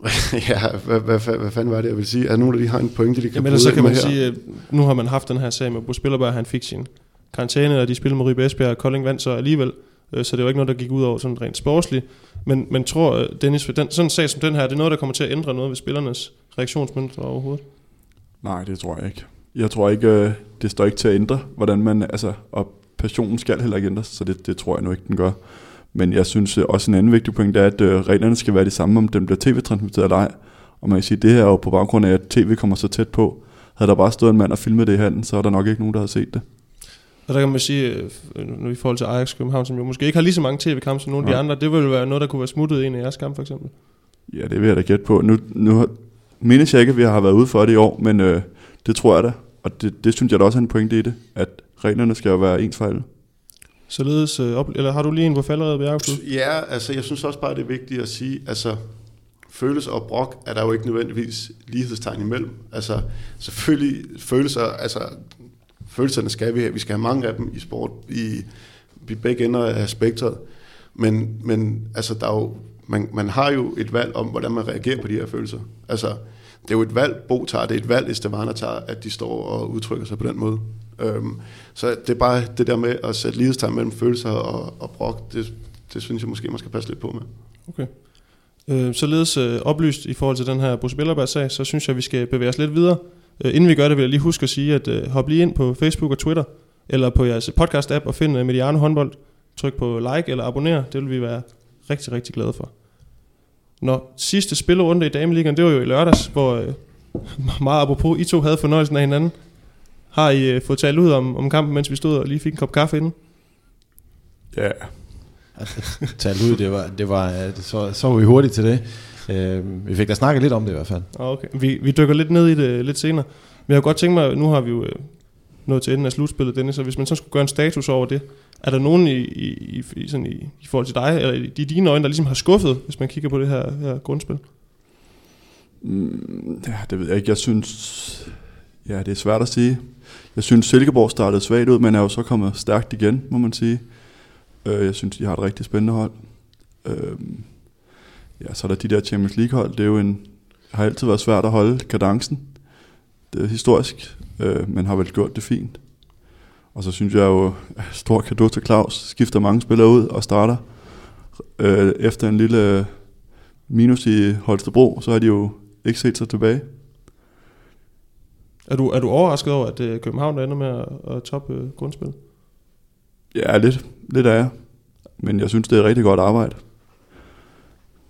ja, hvad, hvad, hvad, hvad fanden var det, jeg vil sige? Er nogen af de har en pointe, de kan Jamen, så kan man her? sige, at nu har man haft den her sag med Bo Spillerberg, han fik sin karantæne, og de spillede med Ribe Esbjerg, og Kolding vandt så alligevel, øh, så det var ikke noget, der gik ud over sådan rent sportsligt. Men, men tror øh, Dennis, den, sådan en sag som den her, det er noget, der kommer til at ændre noget ved spillernes reaktionsmønstre overhovedet? Nej, det tror jeg ikke. Jeg tror ikke, øh, det står ikke til at ændre, hvordan man, altså, og passionen skal heller ikke ændres, så det, det tror jeg nu ikke, den gør. Men jeg synes øh, også en anden vigtig point, er, at øh, reglerne skal være de samme, om den bliver tv-transmitteret eller ej. Og man kan sige, at det her er jo på baggrund af, at tv kommer så tæt på. Havde der bare stået en mand og filmet det i handen, så er der nok ikke nogen, der havde set det. Og der kan man sige, øh, nu i forhold til Ajax København, som jo måske ikke har lige så mange tv-kampe som nogle af de Nej. andre, det ville være noget, der kunne være smuttet i en af jeres kampe for eksempel. Ja, det vil jeg da gætte på. Nu, nu mindes jeg ikke, at vi har været ude for det i år, men øh, det tror jeg da. Og det, det synes jeg da også er en pointe i det, at reglerne skal jo være ens for alle. Således, øh, op, eller har du lige en på falderede ved Jacobs? Ja, altså jeg synes også bare, det er vigtigt at sige, altså følelser og brok er der jo ikke nødvendigvis lighedstegn imellem. Altså selvfølgelig følelser, altså følelserne skal vi have, vi skal have mange af dem i sport, i, i begge ender af spektret. Men, men altså der er jo, man, man har jo et valg om, hvordan man reagerer på de her følelser. Altså det er jo et valg, Bo tager, det er et valg, Estevana tager, at de står og udtrykker sig på den måde. Øhm, så det er bare det der med at sætte lighedstegn mellem følelser og, og brok, det, det synes jeg måske, man skal passe lidt på med. Okay. Øh, således øh, oplyst i forhold til den her Bruce Billerberg-sag, så synes jeg, vi skal bevæge os lidt videre. Øh, inden vi gør det, vil jeg lige huske at sige, at øh, hop lige ind på Facebook og Twitter, eller på jeres podcast-app og find øh, Mediano håndbold. Tryk på like eller abonner, det vil vi være rigtig, rigtig glade for. Når sidste spillerunde i Dameligaen, det var jo i lørdags, hvor øh, meget apropos, I to havde fornøjelsen af hinanden. Har I øh, fået talt ud om, om kampen, mens vi stod og lige fik en kop kaffe inden? Ja, Talt ud, det var, det var, så, så var vi hurtigt til det. Øh, vi fik da snakket lidt om det i hvert fald. Ah, Okay. Vi, vi dykker lidt ned i det lidt senere. Men jeg kunne godt tænke mig, nu har vi jo øh, nået til enden af slutspillet, Dennis, så hvis man så skulle gøre en status over det, er der nogen i, i, i, i, sådan i, i forhold til dig, eller i dine øjne, der ligesom har skuffet, hvis man kigger på det her, her grundspil? Mm, ja, det ved jeg ikke. Jeg synes, ja, det er svært at sige. Jeg synes, Silkeborg startede svagt ud, men er jo så kommet stærkt igen, må man sige. Øh, Jeg synes, de har et rigtig spændende hold. Ja, så er der de der Champions League hold. Det er jo en, har altid været svært at holde kadencen. Det er historisk, øh, men har vel gjort det fint. Og så synes jeg jo, stor kado til Claus, skifter mange spillere ud og starter øh, efter en lille øh, minus i Holstebro, så har de jo ikke set sig tilbage. Er du, er du overrasket over, at øh, København der ender med at, at toppe øh, grundspil? Ja, lidt, lidt er jeg. Men jeg synes, det er rigtig godt arbejde.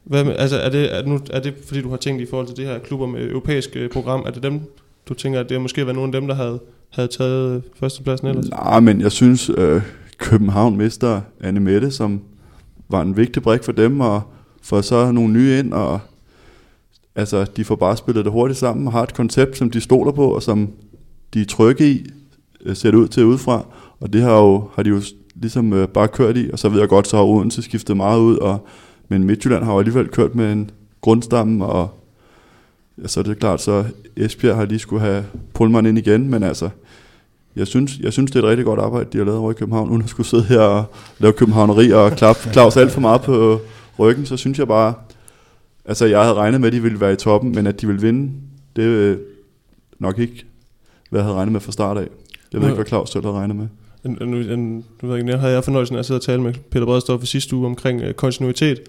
Hvad med, altså er det, er, det nu, er det fordi, du har tænkt i forhold til det her klubber med europæisk øh, program, er det dem, du tænker, at det har måske været nogle af dem, der havde, havde taget øh, førstepladsen ellers? Nej, men jeg synes, øh, København mister Anne Mette, som var en vigtig brik for dem, og får så nogle nye ind, og altså, de får bare spillet det hurtigt sammen, og har et koncept, som de stoler på, og som de er trygge i, øh, ser det ud til udefra, og det har, jo, har de jo ligesom øh, bare kørt i, og så ved jeg godt, så har Odense skiftet meget ud, og, men Midtjylland har jo alligevel kørt med en grundstamme, og ja, så er det klart, så Esbjerg har lige skulle have Pullman ind igen, men altså, jeg synes, jeg synes, det er et rigtig godt arbejde, de har lavet over i København, uden at skulle sidde her og lave københavneri og klap Claus alt for meget på ryggen, så synes jeg bare, altså jeg havde regnet med, at de ville være i toppen, men at de ville vinde, det er nok ikke, hvad jeg havde regnet med fra start af. Jeg ved ikke, hvad Claus selv havde regnet med. En, en, en, nu ved jeg ikke, jeg havde jeg fornøjelsen af at sidde og tale med Peter Bredstof for sidste uge omkring øh, kontinuitet.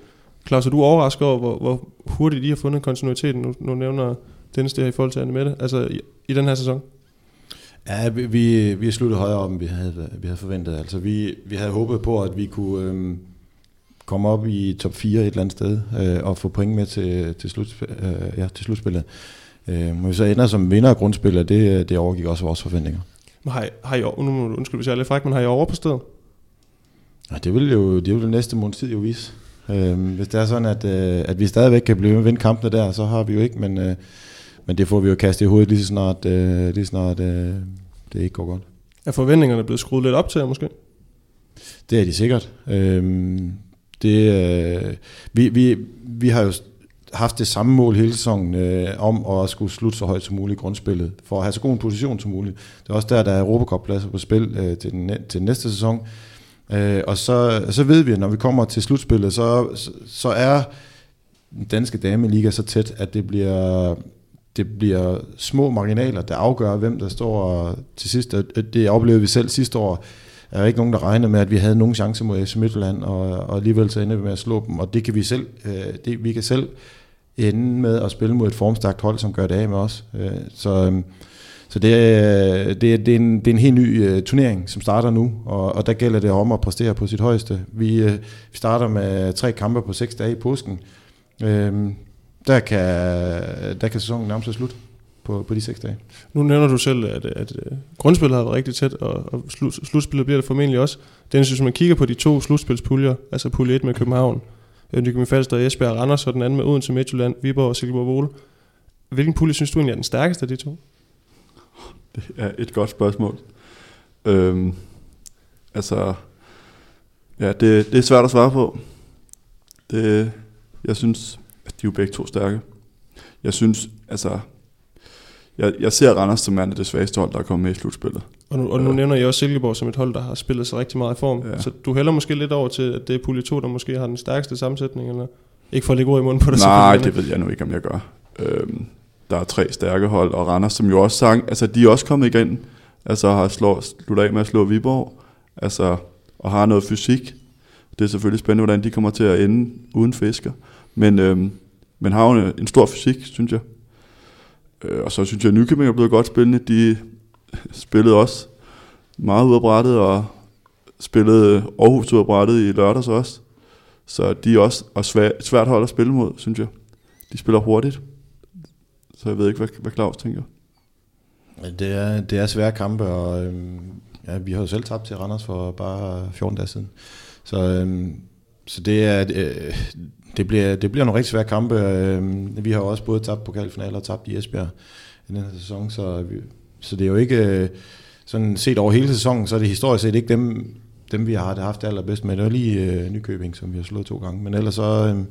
Klaus, er du overrasket over, hvor, hvor hurtigt I har fundet kontinuiteten? Nu, nu nævner Dennis det her i forhold til Anne Mette, altså i, i den her sæson. Ja, vi, vi, vi er sluttet højere op, end vi havde, vi havde forventet. Altså, vi, vi havde håbet på, at vi kunne øhm, komme op i top 4 et eller andet sted, øh, og få point med til, til, slut, øh, ja, til slutspillet. Øh, men vi så ender som vinder af grundspillet, det, det overgik også vores forventninger. Har I, har I, nu må du undskylde, hvis jeg er lidt fræk, men har I overpræsteret? Ja, det vil jo det vil det næste måneds tid jo vise. Øh, hvis det er sådan, at, øh, at vi stadigvæk kan blive vinde kampene der, så har vi jo ikke, men, øh, men det får vi jo kastet i hovedet lige så snart, øh, lige så snart øh, det ikke går godt. Er forventningerne blevet skruet lidt op til jer måske? Det er de sikkert. Øhm, det, øh, vi, vi, vi har jo haft det samme mål hele sæsonen øh, om at skulle slutte så højt som muligt i grundspillet, for at have så god en position som muligt. Det er også der, der er Europacup-pladser på spil øh, til, den, til næste sæson. Øh, og så, så ved vi, at når vi kommer til slutspillet, så, så, så er den danske dameliga så tæt, at det bliver, det bliver små marginaler, der afgør, hvem der står til sidst. Det oplevede vi selv sidste år. Der er ikke nogen, der regnede med, at vi havde nogen chance mod FC Midtjylland, og, og alligevel så ender vi med at slå dem. Og det kan vi selv, øh, det, vi kan selv ende med at spille mod et formstærkt hold, som gør det af med os. Øh, så, øh, så det, er, det, er, det, er en, det er en helt ny uh, turnering, som starter nu, og, og der gælder det om at præstere på sit højeste. Vi, uh, vi starter med tre kampe på seks dage i påsken. Uh, der, kan, der kan sæsonen nærmest slut på, på de seks dage. Nu nævner du selv, at, at, øh, grundspillet har været rigtig tæt, og, og slutspillet bliver det formentlig også. Dennis, hvis man kigger på de to slutspilspuljer, altså pulje 1 med København, øh, Nykøbing Falster, Esbjerg og Randers, og den anden med Odense, Midtjylland, Viborg og Silkeborg Vole. Hvilken pulje synes du egentlig er den stærkeste af de to? Det er et godt spørgsmål. Øhm, altså, ja, det, det er svært at svare på. Det, jeg synes, at de er jo begge to stærke. Jeg synes, altså, jeg, jeg ser Randers som er det svageste hold, der er kommet med i slutspillet. Og nu, og nu nævner jeg også Silkeborg som et hold, der har spillet sig rigtig meget i form. Ja. Så du hælder måske lidt over til, at det er pulje 2, der måske har den stærkeste sammensætning, eller ikke for at lægge ord i munden på det? Nej, det ved jeg nu ikke, om jeg gør. Øhm, der er tre stærke hold, og Randers, som jo også sang, altså de er også kommet igen, altså har slået, sluttet af med at slå Viborg, altså, og har noget fysik. Det er selvfølgelig spændende, hvordan de kommer til at ende uden fisker. Men, øhm, men har jo en stor fysik, synes jeg. Øh, og så synes jeg, at Nykøbing er blevet godt spillende. De spillede også meget ud af brættet, og spillede Aarhus ud af brættet i lørdags også. Så de er også og svært, svært hold at spille mod, synes jeg. De spiller hurtigt. Så jeg ved ikke, hvad, hvad Claus tænker. Det er, det er svære kampe, og øhm, ja, vi har jo selv tabt til Randers for bare 14 dage siden. Så, øhm, så det, er, øh, det, bliver, det bliver nogle rigtig svære kampe. Øhm, vi har også både tabt pokalfinaler og tabt i Esbjerg i den her sæson, så, vi, så det er jo ikke... Øh, sådan set over hele sæsonen, så er det historisk set ikke dem, dem vi har haft det allerbedst med. Det er lige øh, Nykøbing, som vi har slået to gange. Men ellers så, øh,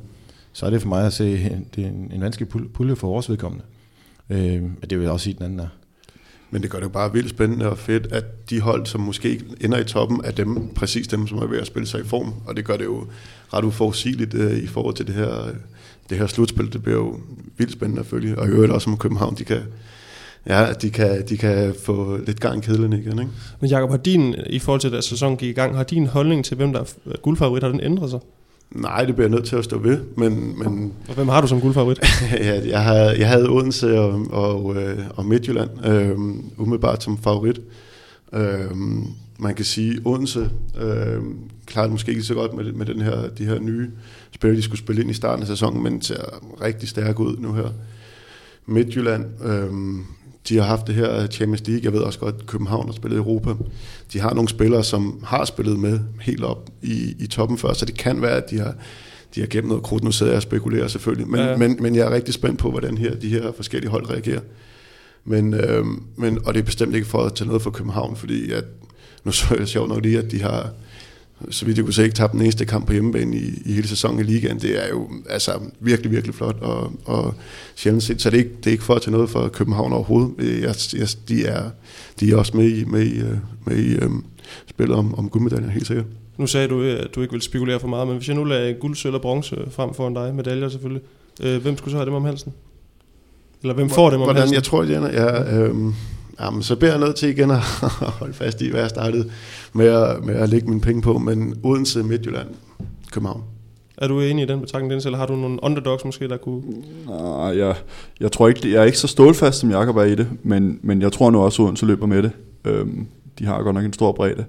så er det for mig at se, det er en, en vanskelig pulje for vores vedkommende. Øh, det vil jeg også sige, den anden er. Men det gør det jo bare vildt spændende og fedt, at de hold, som måske ender i toppen, er dem, præcis dem, som er ved at spille sig i form. Og det gør det jo ret uforudsigeligt øh, i forhold til det her, det her slutspil. Det bliver jo vildt spændende at følge. Og i øvrigt også om København, de kan, ja, de kan, de kan få lidt gang i kedlen igen. Ikke? Men Jacob, har din, i forhold til, at sæsonen gik i gang, har din holdning til, hvem der er guldfavorit, har den ændret sig? Nej, det bliver jeg nødt til at stå ved. Men, men og hvem har du som guldfavorit? ja, jeg, havde, jeg havde Odense og, og, øh, og Midtjylland øh, umiddelbart som favorit. Øh, man kan sige, Odense øh, klarede måske ikke så godt med, med den her, de her nye spillere, de skulle spille ind i starten af sæsonen, men ser rigtig stærk ud nu her. Midtjylland, øh, de har haft det her Champions League. Jeg ved også godt, at København har spillet i Europa. De har nogle spillere, som har spillet med helt op i, i toppen før, så det kan være, at de har, de har gemt noget krudt. Nu sidder jeg og spekulerer selvfølgelig, men, ja. men, men jeg er rigtig spændt på, hvordan her, de her forskellige hold reagerer. Men, øh, men, og det er bestemt ikke for at tage noget for København, fordi at, nu så jeg sjovt nok lige, at de har så vidt jeg kunne se, ikke tabt den eneste kamp på hjemmebane i, i hele sæsonen i ligaen. Det er jo altså, virkelig, virkelig flot og, og sjældent set. Så det er, ikke, det er ikke for at tage noget for København overhovedet. Jeg, jeg, de, er, de er også med i, med i, med i um, spillet om, om guldmedaljer, helt sikkert. Nu sagde du, at du ikke vil spekulere for meget, men hvis jeg nu lagde guld, sølv og bronze frem foran dig, medaljer selvfølgelig, øh, hvem skulle så have dem om halsen? Eller hvem får dem om Hvordan, halsen? Jeg tror, det er, ja, øhm, Jamen, så beder jeg nødt til igen at holde fast i, hvad jeg startede med at, med at lægge mine penge på, men Odense, Midtjylland, København. Er du enig i den betragtning, Dennis, eller har du nogle underdogs måske, der kunne... Nej, jeg, jeg tror ikke, jeg er ikke så stålfast, som Jakob er i det, men, men jeg tror nu også, at Odense løber med det. Øhm, de har godt nok en stor bredde.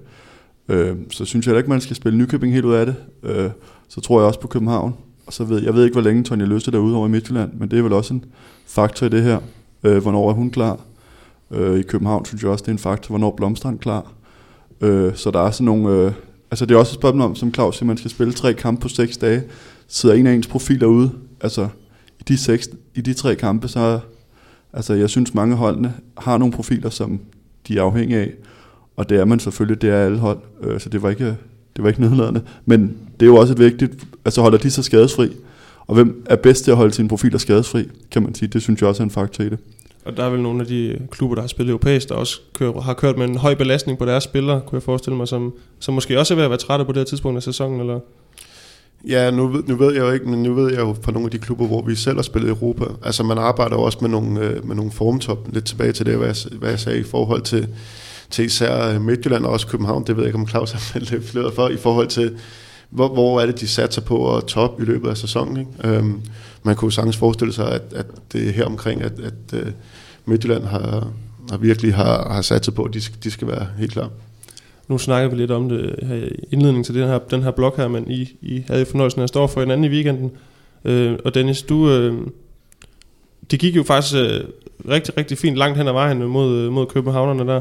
Øhm, så synes jeg ikke, man skal spille Nykøbing helt ud af det. Øh, så tror jeg også på København. Og så ved jeg ved ikke, hvor længe Tonja Løste er ude over i Midtjylland, men det er vel også en faktor i det her. Øh, hvornår er hun klar? Øh, I København synes jeg også, det er en faktor, hvornår Blomstrand klar. Øh, så der er sådan nogle... Øh, altså det er også et spørgsmål om, som Claus siger, man skal spille tre kampe på seks dage. Sidder en af ens profiler ude, altså i de, seks, i de tre kampe, så altså jeg synes mange holdene har nogle profiler, som de er afhængige af. Og det er man selvfølgelig, det er alle hold. Øh, så det var ikke, det var ikke nedladende. Men det er jo også et vigtigt, altså holder de sig skadesfri. Og hvem er bedst til at holde sine profiler skadesfri, kan man sige. Det synes jeg også er en faktor i det. Og der er vel nogle af de klubber, der har spillet europæisk, der også kører, har kørt med en høj belastning på deres spillere, kunne jeg forestille mig, som, som måske også er ved at være trætte på det her tidspunkt af sæsonen, eller? Ja, nu, nu ved jeg jo ikke, men nu ved jeg jo fra nogle af de klubber, hvor vi selv har spillet i Europa. Altså man arbejder jo også med nogle, øh, med nogle formtop, lidt tilbage til det, hvad jeg, hvad jeg sagde i forhold til, til især øh, Midtjylland og også København. Det ved jeg ikke, om Claus har lidt flere for, i forhold til, hvor, hvor er det, de satser på at top i løbet af sæsonen. Ikke? Øhm, man kunne sagtens forestille sig, at, at det er her omkring, at, at uh, Midtjylland har, har virkelig har, har sat sig på, at de, de skal være helt klar. Nu snakker vi lidt om det her i indledning til den her, den her blok her, men I, I havde fornøjelsen af at stå for en anden i weekenden. Øh, og Dennis, du, øh, det gik jo faktisk øh, rigtig, rigtig fint langt hen ad vejen mod, mod Københavnerne der.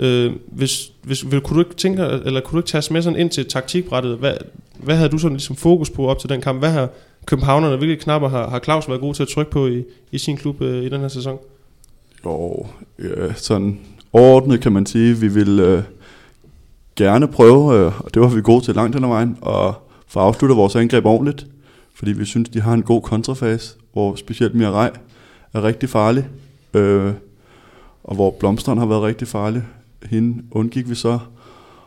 Øh, hvis, hvis, vil, kunne du ikke tænke, eller kunne du ikke tage med sådan ind til taktikbrættet? Hvad, hvad havde du sådan ligesom fokus på op til den kamp? Hvad har Københavnerne, hvilke knapper har, har Claus været god til at trykke på i, i sin klub øh, i den her sæson? Jo, ja, sådan overordnet kan man sige, vi vil øh, gerne prøve, øh, og det var vi gode til langt den vejen, at få afsluttet vores angreb ordentligt, fordi vi synes, de har en god kontrafase, hvor specielt Mirai er rigtig farlig, øh, og hvor Blomstrand har været rigtig farlig. Hende undgik vi så,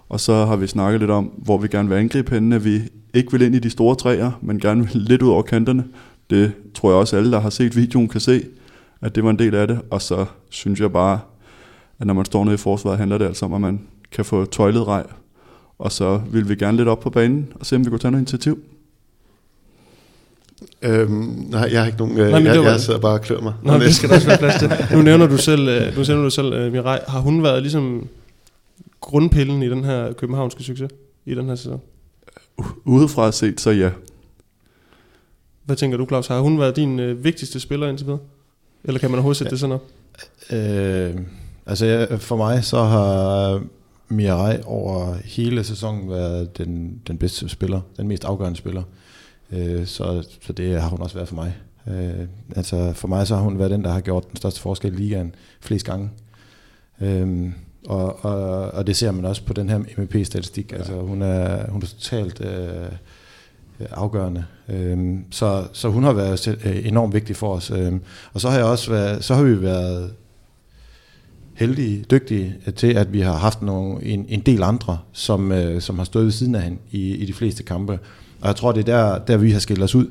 og så har vi snakket lidt om, hvor vi gerne vil angribe hende, at vi ikke vil ind i de store træer, men gerne vil lidt ud over kanterne. Det tror jeg også alle, der har set videoen, kan se, at det var en del af det. Og så synes jeg bare, at når man står nede i forsvaret, handler det altså om, at man kan få tøjlet rej. Og så vil vi gerne lidt op på banen og se, om vi kunne tage noget initiativ. Øhm, nej, jeg har ikke nogen... Øh, Nej, men jeg, det var- jeg sidder bare og klør mig. Nå, det skal der også være plads til. Nu nævner du selv, øh, nu nævner du selv øh, Mirai. Har hun været ligesom grundpillen i den her københavnske succes i den her sæson? Udefra set, så ja. Hvad tænker du, Claus? Har hun været din øh, vigtigste spiller indtil videre? Eller kan man overhovedet sætte det sådan op? Øh, altså jeg, for mig så har Mirai over hele sæsonen været den, den bedste spiller, den mest afgørende spiller. Øh, så, så det har hun også været for mig. Øh, altså for mig så har hun været den, der har gjort den største forskel i ligaen flest gange. Øh, og, og, og det ser man også på den her MVP-statistik. Altså hun er, hun er totalt øh, afgørende. Øhm, så, så hun har været øh, enormt vigtig for os. Øhm, og så har jeg også været, så har vi været heldige, dygtige til, at vi har haft nogle, en, en del andre, som, øh, som har stået ved siden af hende i, i de fleste kampe. Og jeg tror, det er der, der vi har skilt os ud.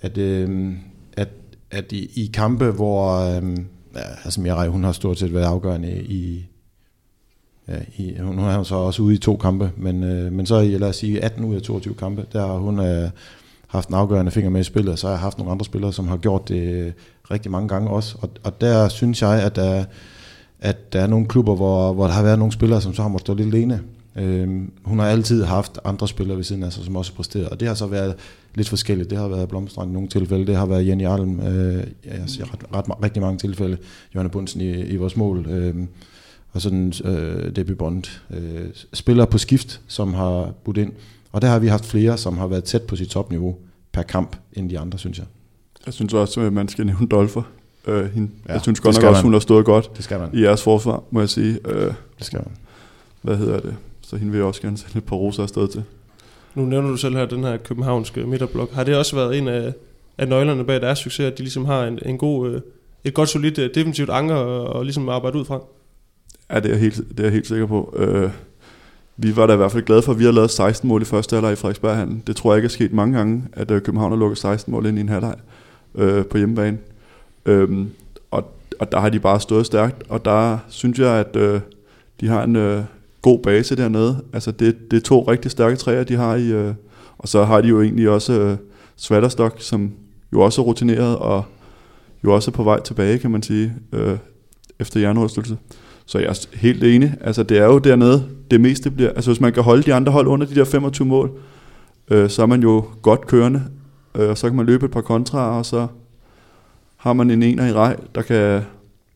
At, øh, at, at i, i kampe, hvor øh, ja, altså Mirai, hun har stort set været afgørende i, ja, i, hun er så også ude i to kampe, men, øh, men så i, lad os sige, 18 ud af 22 kampe, der har hun øh, haft en afgørende finger med i spillet, og så har jeg haft nogle andre spillere, som har gjort det øh, rigtig mange gange også, og, og der synes jeg, at der, at der er nogle klubber, hvor, hvor der har været nogle spillere, som så har måttet stå lidt alene. Øhm, hun har altid haft andre spillere ved siden af sig, som også har præsteret, og det har så været lidt forskelligt. Det har været Blomstrand i nogle tilfælde, det har været Jenny Alm, øh, jeg siger ret, ret, rigtig mange tilfælde, Johanne Bunsen i, i vores mål, øh, og sådan øh, Debbie Bond. Øh, spillere på skift, som har budt ind, og der har vi haft flere, som har været tæt på sit topniveau per kamp, end de andre, synes jeg. Jeg synes også, at man skal nævne Dolfer. Øh, hende. Ja, jeg synes godt nok også, man. hun har stået godt Det skal man. i jeres forsvar, må jeg sige. Øh, Det skal man. hvad hedder det? Så hende vil jeg også gerne sende et par roser afsted til. Nu nævner du selv her den her københavnske midterblok. Har det også været en af, af nøglerne bag deres succes, at de ligesom har en, en god, øh, et godt solidt øh, defensivt anker og, og ligesom arbejde ud fra? Ja, det er jeg helt, det er jeg helt sikker på. Øh, vi var da i hvert fald glade for, at vi har lavet 16 mål i første halvleg i Frederiksberghallen. Det tror jeg ikke er sket mange gange, at øh, København har lukket 16 mål ind i en halvleg øh, på hjemmebane. Øhm, og, og der har de bare stået stærkt, og der synes jeg, at øh, de har en øh, god base dernede. Altså det, det er to rigtig stærke træer, de har i, øh, og så har de jo egentlig også øh, Svatterstock, som jo også er rutineret, og jo også er på vej tilbage, kan man sige, øh, efter hjernerystelse. Så jeg er helt enig. Altså det er jo dernede, det meste bliver... Altså hvis man kan holde de andre hold under de der 25 mål, øh, så er man jo godt kørende. Øh, og så kan man løbe et par kontraer, og så har man en ener i rej, der kan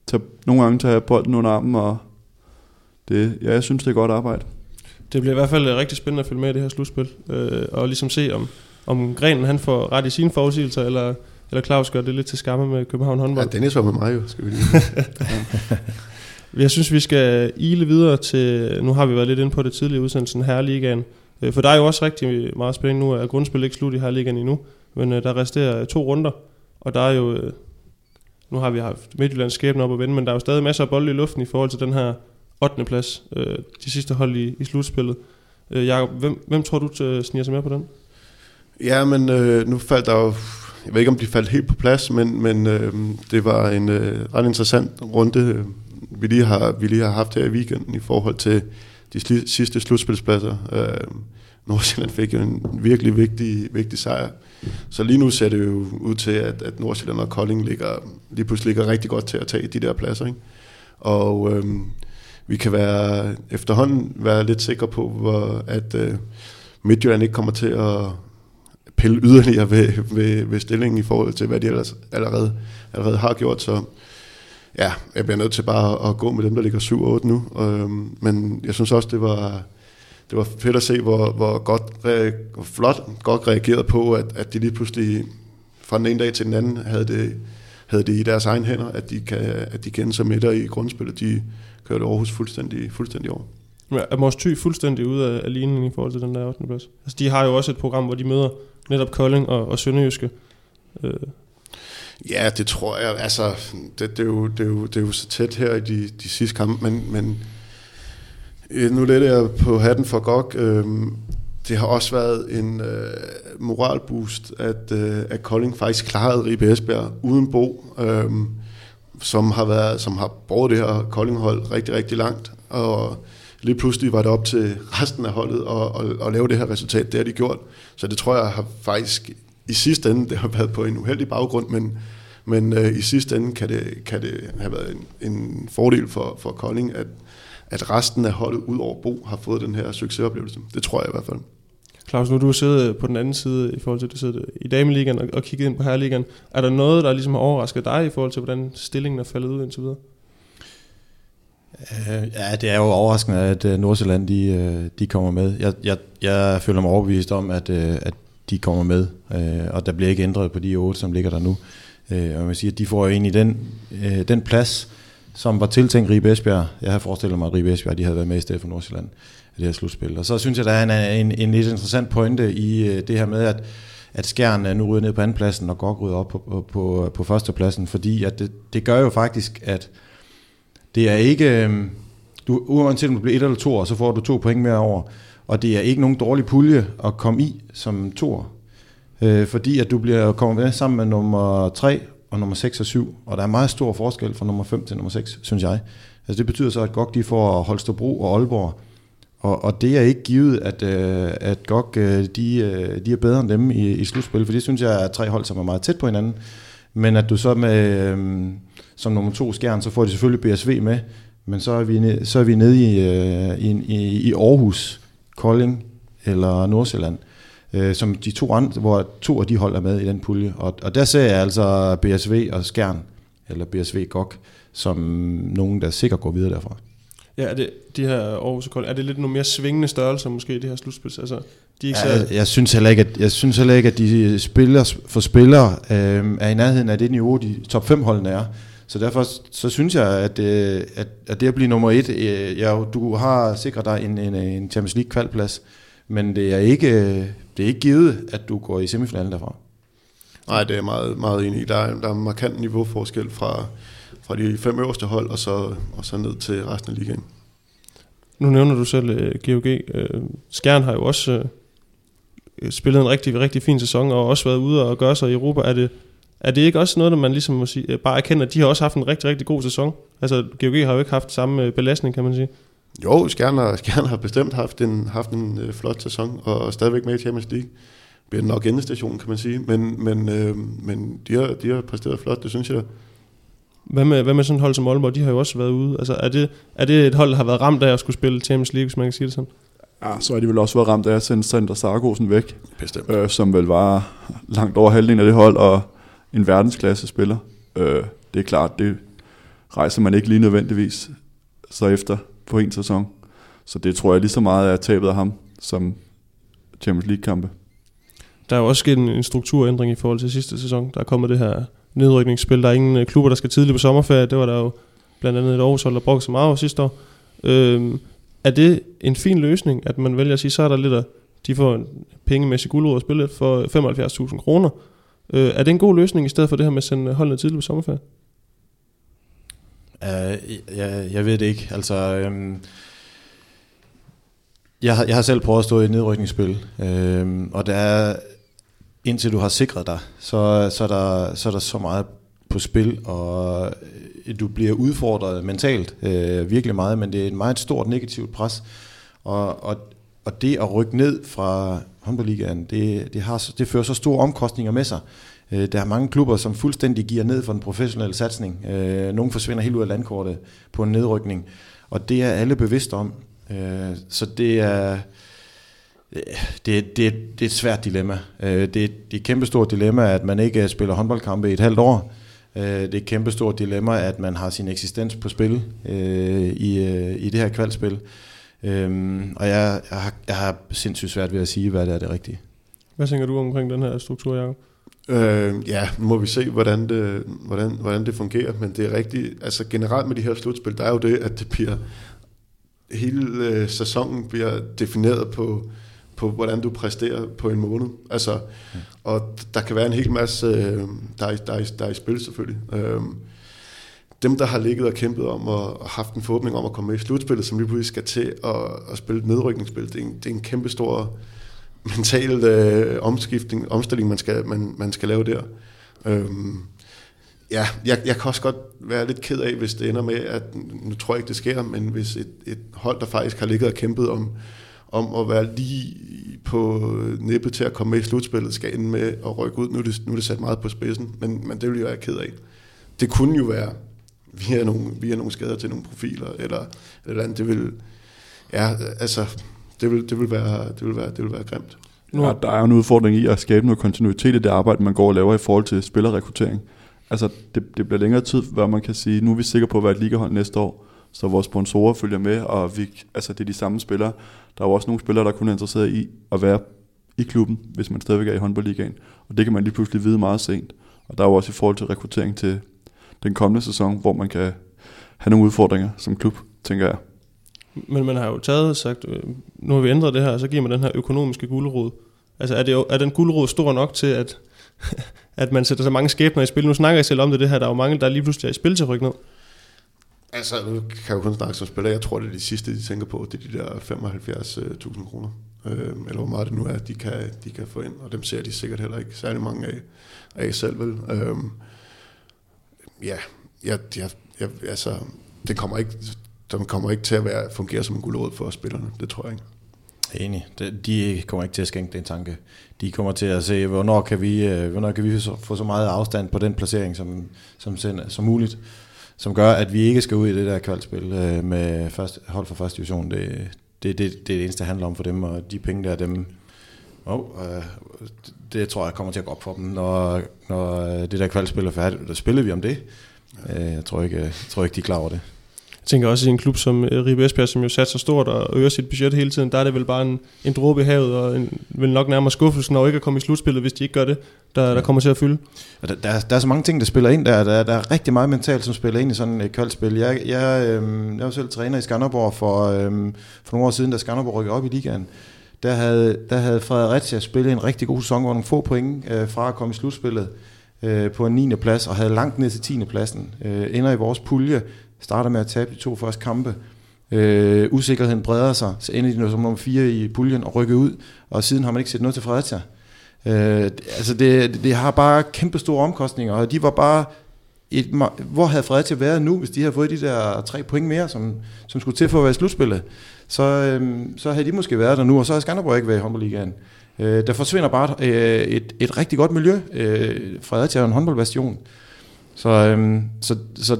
tage, nogle gange tage bolden under armen, og det, ja, jeg synes, det er godt arbejde. Det bliver i hvert fald øh, rigtig spændende at følge med i det her slutspil, øh, og ligesom se, om, om Grenen han får ret i sine forudsigelser, eller, eller Claus gør det lidt til skamme med København Ja, håndbold. Dennis var med mig jo, skal vi lige. Jeg synes, vi skal ile videre til, nu har vi været lidt inde på det tidligere udsendelsen, Herreligaen. Øh, For der er jo også rigtig meget spænding nu, at grundspil ikke slut i Herreligaen endnu, men øh, der resterer to runder, og der er jo, nu har vi haft Midtjyllands skæbne op at vende, men der er jo stadig masser af bolde i luften i forhold til den her 8. plads, øh, de sidste hold i, i slutspillet. Øh, Jacob, hvem, hvem tror du øh, sniger sig med på den? Ja, men øh, nu faldt der jo... Jeg ved ikke, om de faldt helt på plads, men, men øh, det var en øh, ret interessant runde, øh, vi lige, har, vi lige har haft her i weekenden i forhold til de sli, sidste slutspilspladser. Øh, Nordsjælland fik jo en virkelig vigtig, vigtig sejr. Så lige nu ser det jo ud til, at, at Nordsjælland og Kolding ligger, lige pludselig ligger rigtig godt til at tage de der pladser. Ikke? Og øhm, vi kan være efterhånden være lidt sikre på, hvor, at øh, Midtjylland ikke kommer til at pille yderligere ved, ved, ved stillingen i forhold til, hvad de ellers allerede, allerede har gjort. Så ja, jeg bliver nødt til bare at gå med dem, der ligger 7-8 nu. Øhm, men jeg synes også, det var, det var fedt at se, hvor, hvor godt, hvor flot, godt reageret på, at, at de lige pludselig fra den ene dag til den anden havde det, havde det i deres egen hænder, at de kan, at de kender sig midter i grundspillet. De kørte Aarhus fuldstændig, fuldstændig over. Ja, er Mors Thy fuldstændig ude af, af ligningen i forhold til den der 8. plads? Altså, de har jo også et program, hvor de møder netop Kolding og, og Sønderjyske. Øh. Ja, det tror jeg. Altså, det, det, er, jo, det, er, jo, det er jo så tæt her i de, de sidste kampe, men, men øh, nu lidt jeg på hatten for GOG. Øh, det har også været en øh, moralboost, at, øh, at Kolding faktisk klarede Ribe Esbjerg uden Bo, øh, som har været, som har brugt det her koldinghold rigtig, rigtig langt. Og lige pludselig var det op til resten af holdet at, at, at lave det her resultat. Det har de gjort. Så det tror jeg har faktisk i sidste ende, det har været på en uheldig baggrund, men, men øh, i sidste ende kan det, kan det have været en, en fordel for, for Kolding, at, at resten af holdet ud over Bo har fået den her succesoplevelse. Det tror jeg i hvert fald. Claus, nu du sidder på den anden side i forhold til, at du sidder i dameligaen og, og kigget ind på herreligaen. Er der noget, der ligesom har overrasket dig i forhold til, hvordan stillingen er faldet ud indtil videre? Uh, ja, det er jo overraskende, at uh, Nordsjælland de, uh, de kommer med. Jeg, jeg, jeg føler mig overbevist om, at, uh, at de kommer med, uh, og der bliver ikke ændret på de otte, som ligger der nu. Uh, og man siger, at de får jo egentlig den, uh, den plads, som var tiltænkt Ribe Esbjerg. Jeg har forestillet mig, at Ribe Esbjerg de havde været med i stedet for Nordsjælland det her slutspil. Og så synes jeg, der er en, en, en lidt interessant pointe i øh, det her med, at at Skjern øh, nu ryger ned på andenpladsen, og Gok ryger op på, øh, på, på, på førstepladsen, fordi at det, det gør jo faktisk, at det er ikke, du, uanset om du bliver et eller to, så får du to point mere over, og det er ikke nogen dårlig pulje at komme i som to, øh, fordi at du bliver kommet med sammen med nummer 3 og nummer 6 og 7, og der er meget stor forskel fra nummer 5 til nummer 6, synes jeg. Altså det betyder så, at GOG de får Holstebro og Aalborg, og, og det er ikke givet, at, øh, at GOG øh, de, øh, de er bedre end dem i, i slutspil, for det synes jeg er tre hold, som er meget tæt på hinanden. Men at du så med, øh, som nummer to skjern, så får de selvfølgelig BSV med, men så er vi, ned, så er vi nede i, øh, i, i, i Aarhus, Kolding eller Nordsjælland, øh, som de to andre, hvor to af de hold er med i den pulje. Og, og der ser jeg altså BSV og Skjern, eller BSV GOG, som nogen, der sikkert går videre derfra. Ja, er det, de her Aarhus og Kolding, er det lidt nogle mere svingende størrelser måske, det her slutspil? Altså, de er ikke ja, så... jeg, jeg, synes heller ikke, at, jeg synes heller ikke, at de spiller for spillere øh, er i nærheden af det niveau, de top 5 holdene er. Så derfor så synes jeg, at, øh, at, at det at blive nummer et, øh, ja, du har sikret dig en, en, en Champions League kvalplads, men det er ikke, det er ikke givet, at du går i semifinalen derfra. Nej, det er meget, meget enig i. Der er, der er markant niveauforskel fra, fra de fem øverste hold, og så, og så ned til resten af ligaen. Nu nævner du selv uh, GOG. Uh, Skjern har jo også uh, spillet en rigtig, rigtig fin sæson, og også været ude og gøre sig i Europa. Er det, er det ikke også noget, der man ligesom må sige, bare erkender, at de har også haft en rigtig, rigtig god sæson? Altså, GOG har jo ikke haft samme belastning, kan man sige. Jo, Skjern har, Skjern har bestemt haft en, haft en øh, flot sæson, og stadigvæk med i Champions League. Bliver nok endestation, kan man sige. Men, men, øh, men de, har, de har præsteret flot, det synes jeg. Hvad med, hvad med sådan et hold som Aalborg? De har jo også været ude. Altså, er, det, er det et hold, der har været ramt af at skulle spille Champions League, hvis man kan sige det sådan? Ja, så har de vel også været ramt af at sende Sander Sargosen væk. Bestemt. Øh, som vel var langt over halvdelen af det hold, og en verdensklasse spiller. Øh, det er klart, det rejser man ikke lige nødvendigvis så efter på en sæson. Så det tror jeg lige så meget er tabet af ham, som Champions League-kampe. Der er jo også sket en, en strukturændring i forhold til sidste sæson. Der er kommet det her nedrykningsspil. Der er ingen øh, klubber, der skal tidligt på sommerferie. Det var der jo blandt andet et Aarhus hold, der brugte så meget sidste år. Øhm, er det en fin løsning, at man vælger at sige, så er der lidt af, de får en pengemæssig guldråd at spille for 75.000 kroner. Øh, er det en god løsning, i stedet for det her med at sende holdene tidligt på sommerferie? Uh, jeg, jeg ved det ikke. Altså, øhm, jeg, har, jeg har selv prøvet at stå i et nedrykningsspil, øhm, og der er, indtil du har sikret dig, så, så, er der, så er der så meget på spil, og øh, du bliver udfordret mentalt øh, virkelig meget, men det er et meget stort negativt pres. Og, og, og det at rykke ned fra håndboldligaen, det, det, har, det fører så store omkostninger med sig, Øh, der er mange klubber, som fuldstændig giver ned for den professionelle satsning. Øh, nogle forsvinder helt ud af landkortet på en nedrykning, og det er alle bevidste om. Øh, så det er, det, det, det er et svært dilemma. Det, det er et kæmpestort dilemma, at man ikke spiller håndboldkampe i et halvt år. Det er et kæmpestort dilemma, at man har sin eksistens på spil i, i det her kvalspil. Og jeg, jeg, har, jeg har sindssygt svært ved at sige, hvad det er det rigtige. Hvad tænker du omkring den her struktur, Jacob? Øh, ja, nu må vi se, hvordan det, hvordan, hvordan det fungerer, men det er rigtigt, altså generelt med de her slutspil, der er jo det, at det bliver, hele øh, sæsonen bliver defineret på, på, hvordan du præsterer på en måned. Altså, ja. Og der kan være en hel masse, øh, der, er, der, er, der er i spil selvfølgelig. Øh, dem, der har ligget og kæmpet om og, og haft en forhåbning om at komme med i slutspillet, som lige pludselig skal til at, at spille et nedrykningsspil, det er en, det er en kæmpe stor mental øh, omskiftning, omstilling, man skal, man, man skal lave der. Øhm, ja, jeg, jeg kan også godt være lidt ked af, hvis det ender med, at nu tror jeg ikke, det sker, men hvis et, et hold, der faktisk har ligget og kæmpet om, om at være lige på nippet til at komme med i slutspillet, skal ende med at rykke ud. Nu er det, nu er det sat meget på spidsen, men, men det vil jeg være ked af. Det kunne jo være via nogle, via nogle skader til nogle profiler, eller, eller andet. Det vil, ja, altså, det vil, det vil, være, det vil, være, det vil være grimt. Ja, der er jo en udfordring i at skabe noget kontinuitet i det arbejde, man går og laver i forhold til spillerrekruttering. Altså, det, det bliver længere tid, hvor man kan sige, nu er vi sikre på at være et ligahold næste år, så vores sponsorer følger med, og vi, altså, det er de samme spillere. Der er jo også nogle spillere, der kun er interesseret i at være i klubben, hvis man stadigvæk er i håndboldligaen. Og det kan man lige pludselig vide meget sent. Og der er jo også i forhold til rekruttering til den kommende sæson, hvor man kan have nogle udfordringer som klub, tænker jeg. Men man har jo taget sagt, øh, nu har vi ændret det her, så giver man den her økonomiske guldrod. Altså er, det jo, er den guldrod stor nok til, at, at man sætter så mange skæbner i spil? Nu snakker jeg selv om det, det her. Der er jo mange, der lige pludselig er i spil til at rykke ned. Altså, nu kan jeg jo kun snakke som spiller. Jeg tror, det er de sidste, de tænker på. Det er de der 75.000 øh, kroner. Øh, eller hvor meget det nu er, de kan, de kan få ind. Og dem ser de sikkert heller ikke særlig mange af, af selv, vel? Øh, ja, jeg, jeg, jeg, altså, det kommer ikke de kommer ikke til at være, fungere som en guldråd for spillerne. Det tror jeg ikke. Enig. De kommer ikke til at skænke den tanke. De kommer til at se, hvornår kan vi, øh, hvornår kan vi få så meget afstand på den placering som, som, som muligt, som gør, at vi ikke skal ud i det der kvalspil øh, med først, hold for første division. Det, det, det, det er det eneste, det handler om for dem, og de penge der, dem, oh, øh, det tror jeg kommer til at gå op for dem, når, når det der kvalspil er færdigt. Der spiller vi om det. Øh, jeg tror ikke, jeg tror ikke de er klar over det. Tænker også i en klub som uh, Ribe Esbjerg, som jo sat så stort og øger sit budget hele tiden, der er det vel bare en, en dråbe i havet, og en, vel nok nærmere skuffelsen over ikke at komme i slutspillet, hvis de ikke gør det, der, der kommer til at fylde. Der, der, der er så mange ting, der spiller ind der. Der, der er rigtig meget mentalt, som spiller ind i sådan et koldspil. Jeg, jeg, øh, jeg var selv træner i Skanderborg for, øh, for nogle år siden, da Skanderborg rykkede op i ligaen. Der havde, der havde Fredericia spillet en rigtig god sæson, hvor nogle få point øh, fra at komme i slutspillet øh, på en 9. plads, og havde langt ned til 10. pladsen. Øh, ender i vores pulje, starter med at tabe de to første kampe. Øh, usikkerheden breder sig, så ender de som nummer 4 i puljen og rykker ud, og siden har man ikke set noget til Fredericia. Øh, altså det, det har bare kæmpe store omkostninger, og de var bare et, hvor havde Fredericia været nu, hvis de havde fået de der tre point mere, som, som skulle til for at være i slutspillet? Så, øhm, så havde de måske været der nu, og så havde Skanderborg ikke været i håndboldligaen. Øh, der forsvinder bare øh, et, et rigtig godt miljø. Øh, Fredericia er en håndboldbastion. Så, øhm, så, så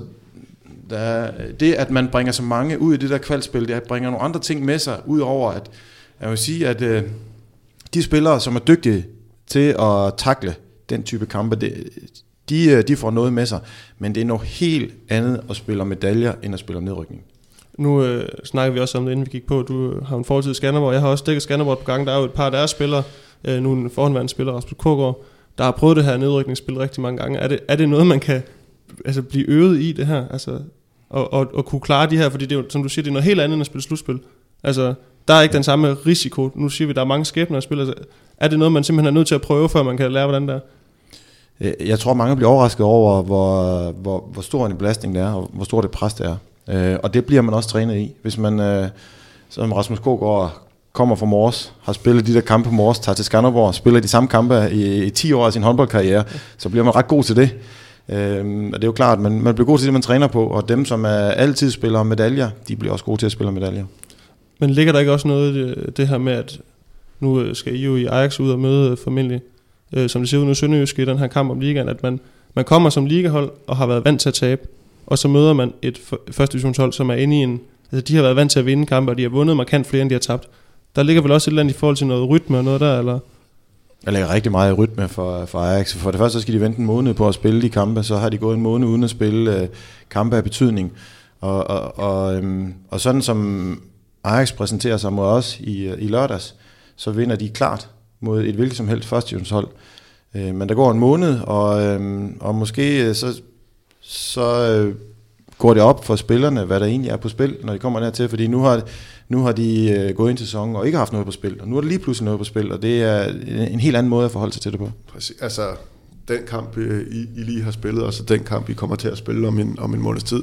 der, det, at man bringer så mange ud i det der kvalspil, det bringer nogle andre ting med sig, ud over at, jeg vil sige, at øh, de spillere, som er dygtige til at takle den type kampe, det, de, øh, de får noget med sig, men det er noget helt andet at spille medaljer, end at spille nedrykning. Nu øh, snakker vi også om det, inden vi gik på. Du har en fortid i Skanderborg. Jeg har også dækket Skanderborg på gang. Der er jo et par af deres spillere, øh, nu en forhåndværende spiller, Rasmus Kogård, der har prøvet det her nedrykningsspil rigtig mange gange. Er det, er det noget, man kan altså, blive øvet i det her? Altså, og, og, og kunne klare de her, fordi det er jo, som du siger, det er noget helt andet end at spille slutspil. Altså, der er ikke den samme risiko. Nu siger vi, der er mange skæbner at spille. Altså, er det noget, man simpelthen er nødt til at prøve, før man kan lære, hvordan det er? Øh, jeg tror, mange bliver overrasket over, hvor, hvor, hvor stor en belastning det er, og hvor stort det pres det er. Øh, og det bliver man også trænet i. Hvis man, øh, som Rasmus Kågaard, kommer fra Mors, har spillet de der kampe på Mors, tager til Skanderborg, spiller de samme kampe i, i 10 år af sin håndboldkarriere, så bliver man ret god til det. Øhm, og det er jo klart, man, man bliver god til det, man træner på, og dem, som er altid spiller medaljer, de bliver også gode til at spille medaljer. Men ligger der ikke også noget i det, det her med, at nu øh, skal I jo i Ajax ud og møde øh, formentlig øh, som det ser ud nu i Sønderjysk i den her kamp om ligaen, at man, man kommer som ligahold og har været vant til at tabe, og så møder man et første divisionshold, som er inde i en... Altså, de har været vant til at vinde kampe, og de har vundet markant flere, end de har tabt. Der ligger vel også et eller andet i forhold til noget rytme og noget der, eller jeg lægger rigtig meget i rytme for, for Ajax. For det første så skal de vente en måned på at spille de kampe, så har de gået en måned uden at spille øh, kampe af betydning. Og, og, og, øhm, og sådan som Ajax præsenterer sig mod os i, øh, i lørdags, så vinder de klart mod et hvilket som helst førstehjonshold. Øh, men der går en måned, og, øhm, og måske øh, så, så øh, går det op for spillerne, hvad der egentlig er på spil, når de kommer dertil, fordi nu har, nu har de øh, gået ind til sæsonen og ikke haft noget på spil, og nu er der lige pludselig noget på spil, og det er en helt anden måde at forholde sig til det på. Præcis. Altså, den kamp, øh, I, I lige har spillet, og så den kamp, I kommer til at spille om en, om en måneds tid,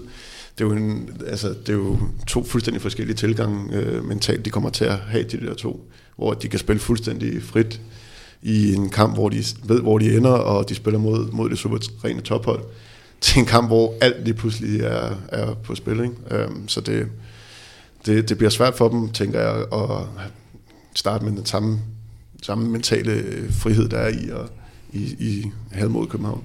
det er, jo en, altså, det er jo to fuldstændig forskellige tilgange øh, mentalt, de kommer til at have til de der to, hvor de kan spille fuldstændig frit i en kamp, hvor de ved, hvor de ender, og de spiller mod, mod det suveræne tophold, til en kamp, hvor alt lige pludselig er, er på spil. Ikke? Øhm, så det, det, det bliver svært for dem, tænker jeg, at starte med den samme, samme mentale frihed, der er i, og, i, i had mod København.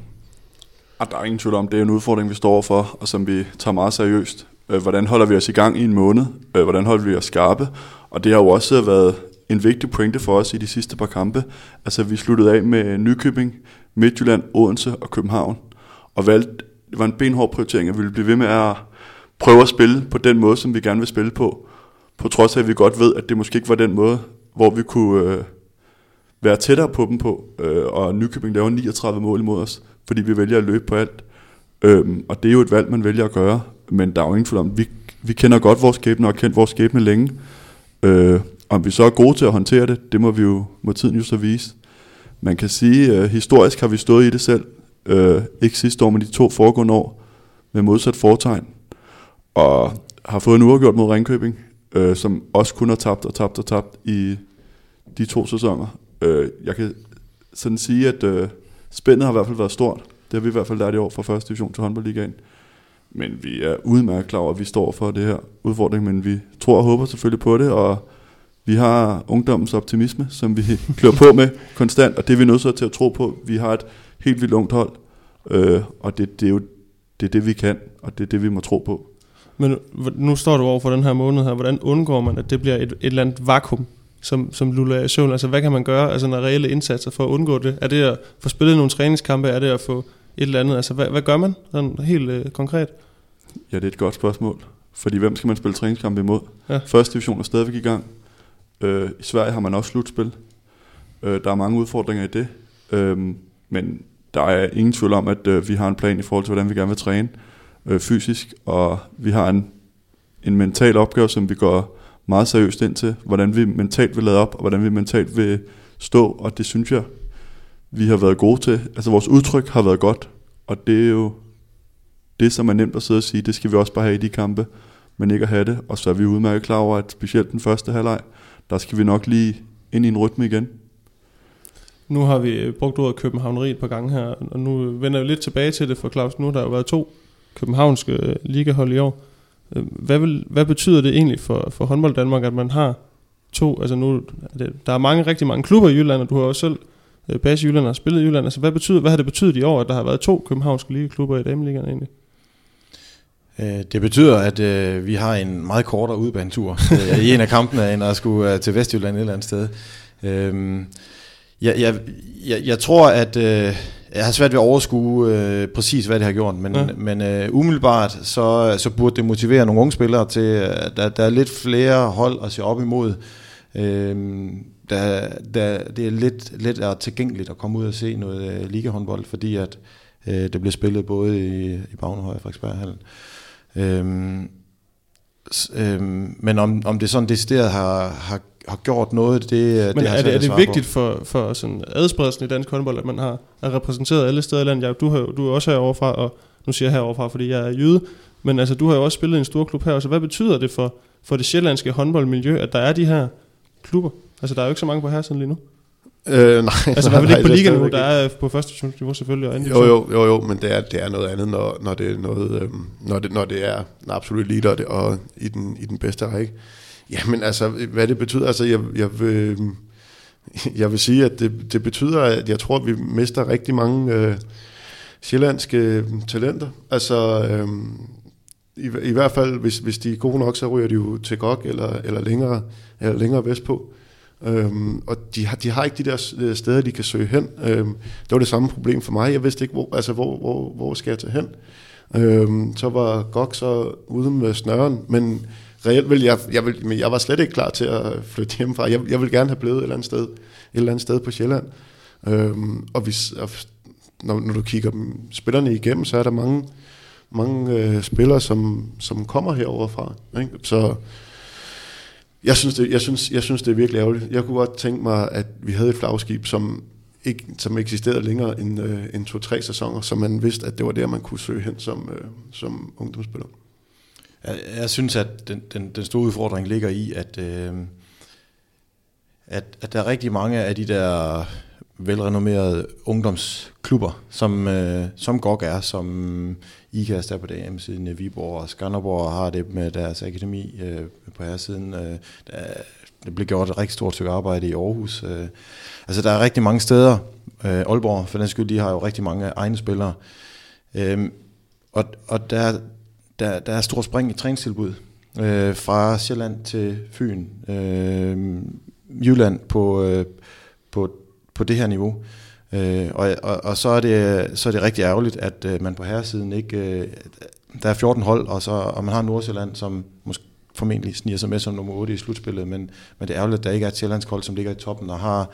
Og der er ingen tvivl om, det er en udfordring, vi står overfor, og som vi tager meget seriøst. Øh, hvordan holder vi os i gang i en måned? Øh, hvordan holder vi os skarpe? Og det har jo også været en vigtig pointe for os i de sidste par kampe. Altså vi sluttede af med Nykøbing, Midtjylland, Odense og København. Og valgte, det var en benhård prioritering, at vi ville blive ved med at prøve at spille på den måde, som vi gerne vil spille på. På trods af, at vi godt ved, at det måske ikke var den måde, hvor vi kunne øh, være tættere på dem på. Øh, og Nykøbing laver 39 mål imod os, fordi vi vælger at løbe på alt. Øhm, og det er jo et valg, man vælger at gøre. Men der er jo ingen tvivl om, vi, vi kender godt vores skæbne og har kendt vores skæbne længe. Øh, om vi så er gode til at håndtere det, det må vi jo må tiden jo så vise. Man kan sige, at øh, historisk har vi stået i det selv. Øh, ikke sidste år, men de to foregående år med modsat fortegn. Og har fået en uafgjort mod Ringkøbing, øh, som også kun har tabt og tabt og tabt i de to sæsoner. Øh, jeg kan sådan sige, at øh, spændet har i hvert fald været stort. Det har vi i hvert fald lært i år fra første division til håndboldligaen. Men vi er udmærket klar over, at vi står for det her udfordring, men vi tror og håber selvfølgelig på det, og vi har ungdommens optimisme, som vi klør på med konstant, og det er vi nødt til at tro på. Vi har et helt vildt ungt hold, øh, og det, det er jo det, er det, vi kan, og det er det, vi må tro på. Men nu står du over for den her måned her. Hvordan undgår man, at det bliver et, et eller andet vakuum, som, som luller i søvn? Altså, hvad kan man gøre altså, når reelle indsatser for at undgå det? Er det at få spillet nogle træningskampe? Er det at få et eller andet? Altså, hvad, hvad gør man sådan helt øh, konkret? Ja, det er et godt spørgsmål. Fordi hvem skal man spille træningskampe imod? Ja. Første division er stadigvæk i gang. Øh, I Sverige har man også slutspil. Øh, der er mange udfordringer i det. Øh, men der er ingen tvivl om, at øh, vi har en plan i forhold til, hvordan vi gerne vil træne øh, fysisk. Og vi har en, en mental opgave, som vi går meget seriøst ind til. Hvordan vi mentalt vil lade op, og hvordan vi mentalt vil stå. Og det synes jeg, vi har været gode til. Altså vores udtryk har været godt. Og det er jo det, som er nemt at sidde og sige, det skal vi også bare have i de kampe, men ikke at have det. Og så er vi udmærket klar over, at specielt den første halvleg, der skal vi nok lige ind i en rytme igen. Nu har vi øh, brugt ordet Københavneri et par gange her, og nu vender vi lidt tilbage til det for Claus. Nu har der jo været to københavnske øh, ligahold i år. Øh, hvad, vil, hvad betyder det egentlig for, for håndbold Danmark, at man har to, altså nu, der er mange, rigtig mange klubber i Jylland, og du har også selv base i Jylland og spillet i Jylland. Altså hvad, betyder, hvad har det betydet i år, at der har været to københavnske ligaklubber i dameligaen egentlig? Det betyder, at øh, vi har en meget kortere udbanetur øh, i en af kampene, end at skulle øh, til Vestjylland et eller andet sted. Øh, jeg, jeg, jeg, jeg tror, at øh, jeg har svært ved at overskue øh, præcis, hvad det har gjort, men, ja. men øh, umiddelbart så, så burde det motivere nogle unge spillere til, at der, der er lidt flere hold at se op imod. Øh, der, der, det er lidt, lidt er tilgængeligt at komme ud og se noget øh, ligahåndbold, fordi at øh, det bliver spillet både i, i Bagnehøj og Frederiksberghallen. Øhm, øhm, men om, om det sådan decideret har, har, har gjort noget, det, men det er det, er det vigtigt på. for, for sådan adspredelsen i dansk håndbold, at man har er repræsenteret alle steder i landet? Ja, du, har, du er også heroverfra, og nu siger jeg heroverfra, fordi jeg er jøde, men altså, du har jo også spillet i en stor klub her, så hvad betyder det for, for det sjællandske håndboldmiljø, at der er de her klubber? Altså, der er jo ikke så mange på her sådan lige nu. Øh, nej. Altså, vil det ikke på liga nu? Der er på første niveau selvfølgelig. Og jo, jo, jo, jo, men det er, det er noget andet, når, når det er noget, øhm, når, det, når det er en absolut leader og, det, og i, den, i den bedste række. Jamen altså, hvad det betyder, altså jeg, jeg vil, øh, Jeg vil sige, at det, det betyder, at jeg tror, at vi mister rigtig mange øh, sjællandske talenter. Altså, øh, i, i hvert fald, hvis, hvis de er gode nok, så ryger de jo til GOG eller, eller, længere, eller længere vestpå. Øhm, og de har, de har ikke de der øh, steder, de kan søge hen. Øhm, det var det samme problem for mig. Jeg vidste ikke, hvor, altså, hvor, hvor, hvor skal jeg tage hen. Øhm, så var GOG så ude med snøren, men reelt vil jeg, jeg, vil, men jeg var slet ikke klar til at flytte hjemmefra. Jeg, jeg vil gerne have blevet et eller andet sted, et eller andet sted på Sjælland. Øhm, og hvis, og når, når du kigger spillerne igennem, så er der mange, mange øh, spillere, som, som kommer herover fra. Ikke? Så jeg synes, det, jeg, synes, jeg synes, det er virkelig ærgerligt. Jeg kunne godt tænke mig, at vi havde et flagskib, som ikke, som eksisterede længere end, øh, end to-tre sæsoner, så man vidste, at det var der, man kunne søge hen som, øh, som ungdomsspiller. Jeg, jeg synes, at den, den, den store udfordring ligger i, at, øh, at, at der er rigtig mange af de der velrenommerede ungdomsklubber, som, øh, som GOG er, som IKAST er på DM-siden, Viborg, og Skanderborg har det med deres akademi øh, på her siden. Øh, der, det bliver gjort et rigtig stort stykke arbejde i Aarhus. Øh, altså der er rigtig mange steder. Øh, Aalborg, for den skyld, de har jo rigtig mange egne spillere. Øh, og og der, der, der er stor spring i træningstilbud. Øh, fra Sjælland til Fyn. Øh, Jylland på, øh, på, på det her niveau. Øh, og, og, og så, er det, så er det rigtig ærgerligt, at øh, man på herresiden ikke... Øh, der er 14 hold, og, så, og man har Nordsjælland, som måske formentlig sniger sig med som nummer 8 i slutspillet, men, men det er ærgerligt, at der ikke er et sjællandsk hold, som ligger i toppen og har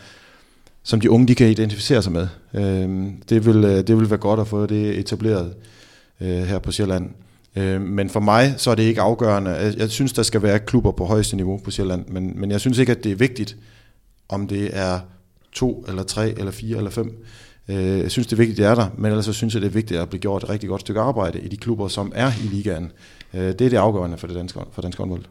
som de unge de kan identificere sig med. Øh, det, vil, øh, det vil være godt at få det etableret øh, her på Sjælland. Øh, men for mig så er det ikke afgørende. Jeg, jeg synes, der skal være klubber på højeste niveau på Sjælland, men, men jeg synes ikke, at det er vigtigt, om det er to, eller tre, eller fire, eller fem. Øh, jeg synes, det er vigtigt, det er der, men ellers så synes jeg, det er vigtigt at blive gjort et rigtig godt stykke arbejde i de klubber, som er i ligaen. Øh, det er det afgørende for det danske, for dansk håndbold.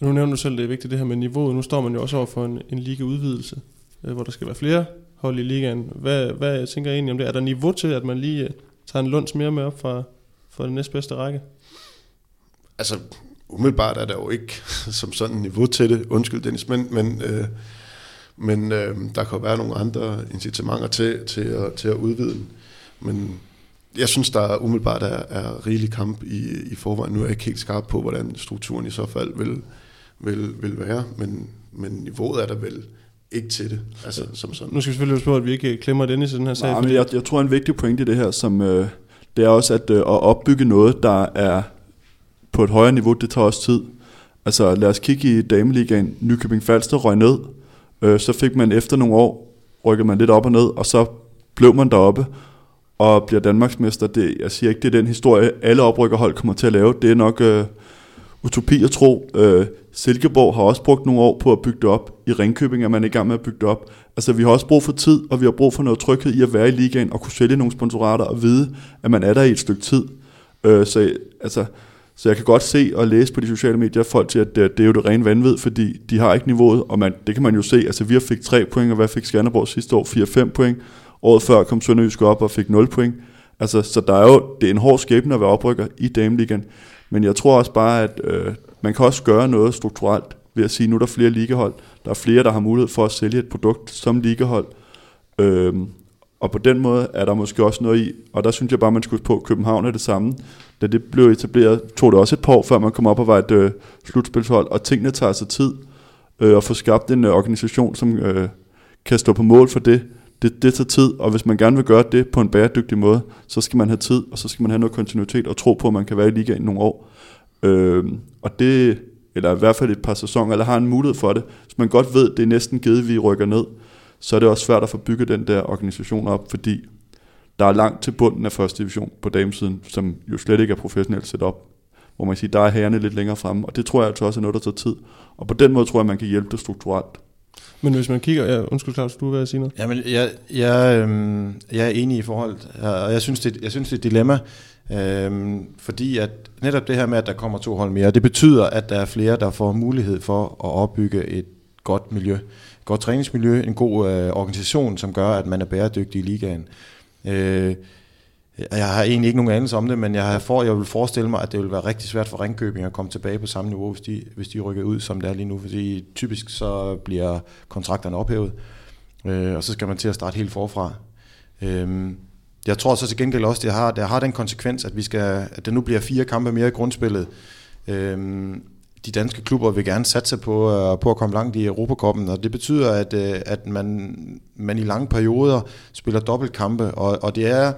Nu nævner du selv, det er vigtigt det her med niveauet. Nu står man jo også over for en, en ligaudvidelse, øh, hvor der skal være flere hold i ligaen. Hvad, hvad tænker I egentlig om det? Er der niveau til, at man lige øh, tager en lunds mere med op fra, fra den næstbedste række? Altså, umiddelbart er der jo ikke som sådan niveau til det. Undskyld, Dennis, men, men øh, men øh, der kan jo være nogle andre incitamenter til, til, at, til at udvide den. Men jeg synes, der umiddelbart er, er rigelig kamp i, i forvejen. Nu er jeg ikke helt skarp på, hvordan strukturen i så fald vil, vil, vil være, men, men niveauet er der vel ikke til det, altså som sådan. Nu skal vi selvfølgelig huske på, at vi ikke klemmer Dennis i den her sag. Nej, men jeg, jeg tror, en vigtig pointe i det her, som, øh, det er også, at øh, at opbygge noget, der er på et højere niveau, det tager også tid. Altså lad os kigge i Dameligaen. Nykøbing Falster røg ned, Øh, så fik man efter nogle år, rykket man lidt op og ned, og så blev man deroppe og bliver Danmarksmester. Det, jeg siger ikke, det er den historie, alle oprykkerhold kommer til at lave. Det er nok øh, utopi at tro. Øh, Silkeborg har også brugt nogle år på at bygge det op. I Ringkøbing er man i gang med at bygge det op. Altså, vi har også brug for tid, og vi har brug for noget tryghed i at være i ligaen og kunne sælge nogle sponsorater og vide, at man er der i et stykke tid. Øh, så altså, så jeg kan godt se og læse på de sociale medier, folk siger, at det, det er jo det rene vanvid, fordi de har ikke niveauet, og man, det kan man jo se. Altså vi har fik 3 point, og hvad fik Skanderborg sidste år? 4-5 point. Året før kom Sønderjysk op og fik 0 point. Altså, så der er jo, det er en hård skæbne at være oprykker i Dameligaen. Men jeg tror også bare, at øh, man kan også gøre noget strukturelt ved at sige, nu er der flere ligahold. Der er flere, der har mulighed for at sælge et produkt som ligahold. øhm, og på den måde er der måske også noget i, og der synes jeg bare, man skulle på, København er det samme. Da det blev etableret, tog det også et par år, før man kom op og var et øh, slutspilshold, og tingene tager sig tid øh, at få skabt en øh, organisation, som øh, kan stå på mål for det. det. Det tager tid, og hvis man gerne vil gøre det på en bæredygtig måde, så skal man have tid, og så skal man have noget kontinuitet og tro på, at man kan være i ligaen nogle år. Øh, og det, eller i hvert fald et par sæsoner, eller har en mulighed for det. Hvis man godt ved, at det er næsten givet, vi rykker ned, så er det også svært at få bygget den der organisation op, fordi der er langt til bunden af første division på damesiden, som jo slet ikke er professionelt set op. Hvor man kan sige, der er herrerne lidt længere fremme, og det tror jeg altså også er noget, der tager tid. Og på den måde tror jeg, man kan hjælpe det strukturelt. Men hvis man kigger, ja, undskyld Claus, du vil sige noget? Jamen, jeg, jeg, øhm, jeg er enig i forhold, og jeg synes, det, jeg synes, det er et dilemma, øhm, fordi at netop det her med, at der kommer to hold mere, det betyder, at der er flere, der får mulighed for at opbygge et godt miljø godt træningsmiljø, en god øh, organisation, som gør, at man er bæredygtig i ligaen. Øh, Jeg har egentlig ikke nogen anelse om det, men jeg, for, jeg vil forestille mig, at det vil være rigtig svært for Ringkøbing at komme tilbage på samme niveau, hvis de, hvis de rykker ud, som det er lige nu. Fordi typisk så bliver kontrakterne ophævet, øh, og så skal man til at starte helt forfra. Øh, jeg tror så til gengæld også, at det har, det har den konsekvens, at, vi skal, at det nu bliver fire kampe mere i grundspillet. Øhm, de danske klubber vil gerne satse på, øh, på at komme langt i Europakoppen, og det betyder, at, øh, at man, man i lange perioder spiller dobbeltkampe, og, og det er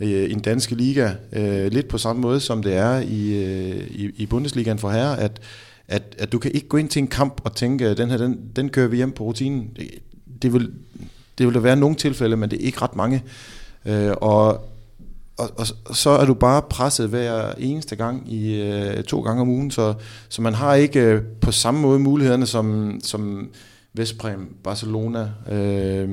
øh, i en danske liga øh, lidt på samme måde, som det er i, øh, i, i Bundesligaen for herre, at, at, at du kan ikke gå ind til en kamp og tænke, øh, den her, den, den kører vi hjem på rutinen. Det, det, vil, det vil der være nogle tilfælde, men det er ikke ret mange. Øh, og, og, og så er du bare presset hver eneste gang i øh, to gange om ugen, så, så man har ikke øh, på samme måde mulighederne som, som Vestprem, Barcelona, øh,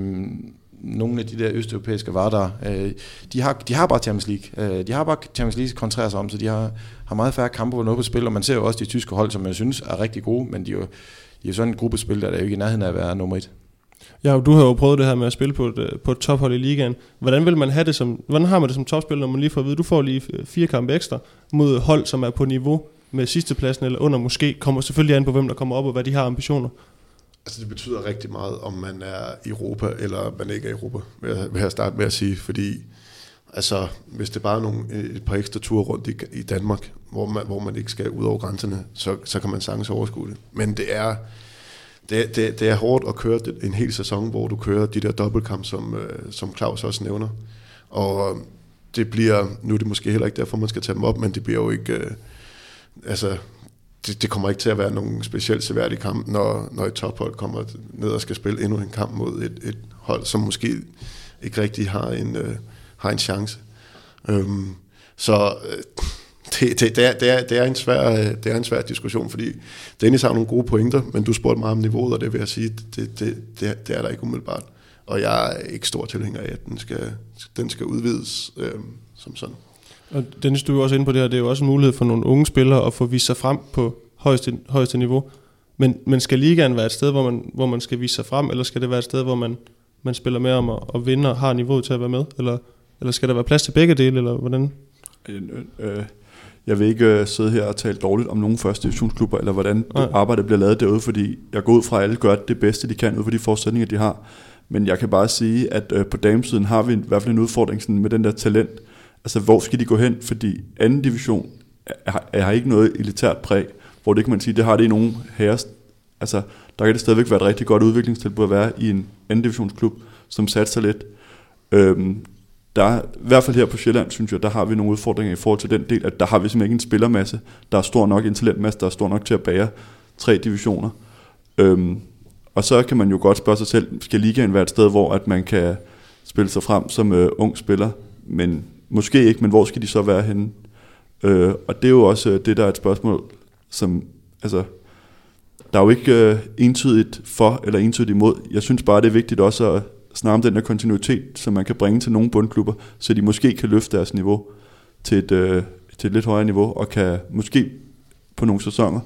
nogle af de der østeuropæiske var der, øh, de, har, de har bare Champions League. Øh, de har bare Champions League kontrere sig om, så de har, har meget færre kampe, hvor noget på spil, og man ser jo også de tyske hold, som man synes er rigtig gode, men de er jo, de er jo sådan en gruppespil, der er jo ikke i nærheden af at være nummer et. Ja, du har jo prøvet det her med at spille på et, øh, på et tophold i ligaen. Hvordan vil man have det som, hvordan har man det som topspiller, når man lige får at vide, du får lige øh, fire kampe ekstra mod hold, som er på niveau med sidstepladsen eller under måske, kommer selvfølgelig an på, hvem der kommer op og hvad de har ambitioner. Altså det betyder rigtig meget, om man er i Europa, eller man ikke er i Europa, vil jeg starte med at sige, fordi altså, hvis det bare er nogle, øh, et par ekstra ture rundt i, i Danmark, hvor man, hvor man ikke skal ud over grænserne, så, så kan man sagtens overskue det. Men det er, det, det, det er hårdt at køre en hel sæson, hvor du kører de der dobbeltkamp, som, øh, som Claus også nævner. Og øh, det bliver, nu er det måske heller ikke derfor, man skal tage dem op, men det bliver jo ikke, øh, altså det, det kommer ikke til at være nogen specielt seværdig kamp, når, når et tophold kommer ned og skal spille endnu en kamp mod et, et hold, som måske ikke rigtig har en, øh, har en chance. Øhm, så øh, det, det, det, er, det, er, det, er en svær, det er en svær diskussion, fordi Dennis har nogle gode pointer, men du spurgte meget om niveauet, og det vil jeg sige, det, det, det, det er der ikke umiddelbart. Og jeg er ikke stor tilhænger af, at den skal, den skal udvides øh, som sådan. Og Dennis, du er også inde på det her, det er jo også en mulighed for nogle unge spillere at få vist sig frem på højeste, højeste niveau. Men, men skal ligaen være et sted, hvor man, hvor man skal vise sig frem, eller skal det være et sted, hvor man, man spiller med om at, at vinde og har niveauet til at være med? Eller, eller skal der være plads til begge dele, eller hvordan? Øh, øh, jeg vil ikke øh, sidde her og tale dårligt om nogle første divisionsklubber, eller hvordan Nej. arbejdet bliver lavet derude, fordi jeg går ud fra, at alle gør det bedste, de kan, ud fra de forudsætninger, de har. Men jeg kan bare sige, at øh, på damesiden har vi i hvert fald en udfordring sådan med den der talent. Altså, hvor skal de gå hen? Fordi anden division er, er ikke noget elitært præg, hvor det kan man sige, det har det i nogle herres. Altså, der kan det stadigvæk være et rigtig godt udviklingstilbud at være i en anden divisionsklub, som satser lidt. Øhm, der, I hvert fald her på Sjælland, synes jeg, der har vi nogle udfordringer i forhold til den del, at der har vi simpelthen ikke en spillermasse, der er stor nok, en talentmasse, der er stor nok til at bære tre divisioner. Øhm, og så kan man jo godt spørge sig selv, skal ligaen være et sted, hvor at man kan spille sig frem som øh, ung spiller, men måske ikke, men hvor skal de så være henne? Øh, og det er jo også øh, det, der er et spørgsmål, som, altså, der er jo ikke øh, entydigt for eller entydigt imod. Jeg synes bare, det er vigtigt også at snarere om den der kontinuitet, som man kan bringe til nogle bundklubber, så de måske kan løfte deres niveau til et, øh, til et lidt højere niveau, og kan måske på nogle sæsoner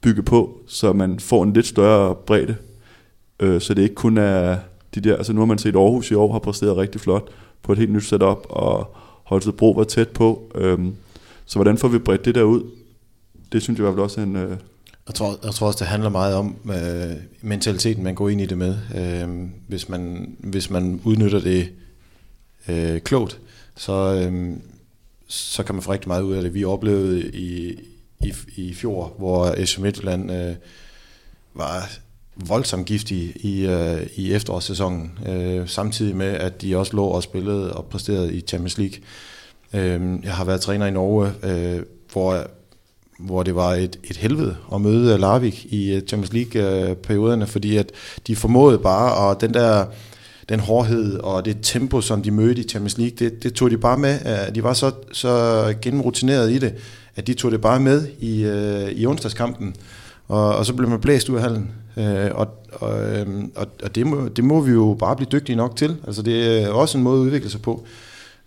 bygge på, så man får en lidt større bredde, øh, så det ikke kun er de der, altså nu har man set Aarhus i år har præsteret rigtig flot på et helt nyt setup, og Holstebro var tæt på, øh, så hvordan får vi bredt det der ud? Det synes jeg i hvert fald også er en, øh, jeg tror, jeg tror også, det handler meget om øh, mentaliteten, man går ind i det med. Øh, hvis, man, hvis man udnytter det øh, klogt, så, øh, så kan man få rigtig meget ud af det. Vi oplevede i, i, i fjor, hvor SM Midtjylland øh, var voldsomt giftig i, øh, i efterårssæsonen, øh, samtidig med, at de også lå og spillede og præsterede i Champions League. Øh, jeg har været træner i Norge, øh, hvor hvor det var et, et helvede at møde øh, Larvik i øh, Champions League-perioderne, øh, fordi at de formåede bare, og den der den hårdhed og det tempo, som de mødte i Champions League, det, det tog de bare med. De var så, så gennemrutineret i det, at de tog det bare med i, i onsdagskampen, og, og så blev man blæst ud af hallen. Øh, og og, øhm, og, og det, må, det må vi jo bare blive dygtige nok til. Altså det er også en måde at udvikle sig på.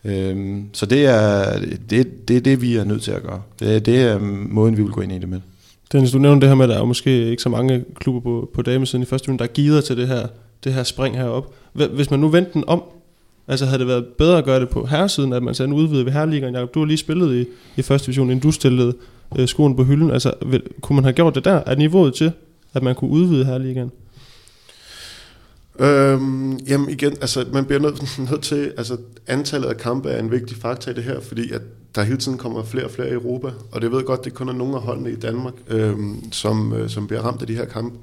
Øhm, så det er, det, det er det, vi er nødt til at gøre. Det, det er øhm, måden, vi vil gå ind i det med. Dennis, du nævnte det her med, at der er måske ikke så mange klubber på, på damesiden i første runde, der er gider til det her, det her spring herop. Hvis man nu vendte den om, Altså havde det været bedre at gøre det på herresiden, at man sådan udvidede ved herreligaen? Jacob, du har lige spillet i, i første division, inden du stillede øh, skoen på hylden. Altså, vil, kunne man have gjort det der? Er niveauet til, at man kunne udvide herreligaen? Øhm, jamen igen, altså man bliver nødt, nødt til, altså antallet af kampe er en vigtig faktor i det her, fordi at der hele tiden kommer flere og flere i Europa, og det ved godt, det kun er nogle af holdene i Danmark, øhm, som, øh, som bliver ramt af de her kampe.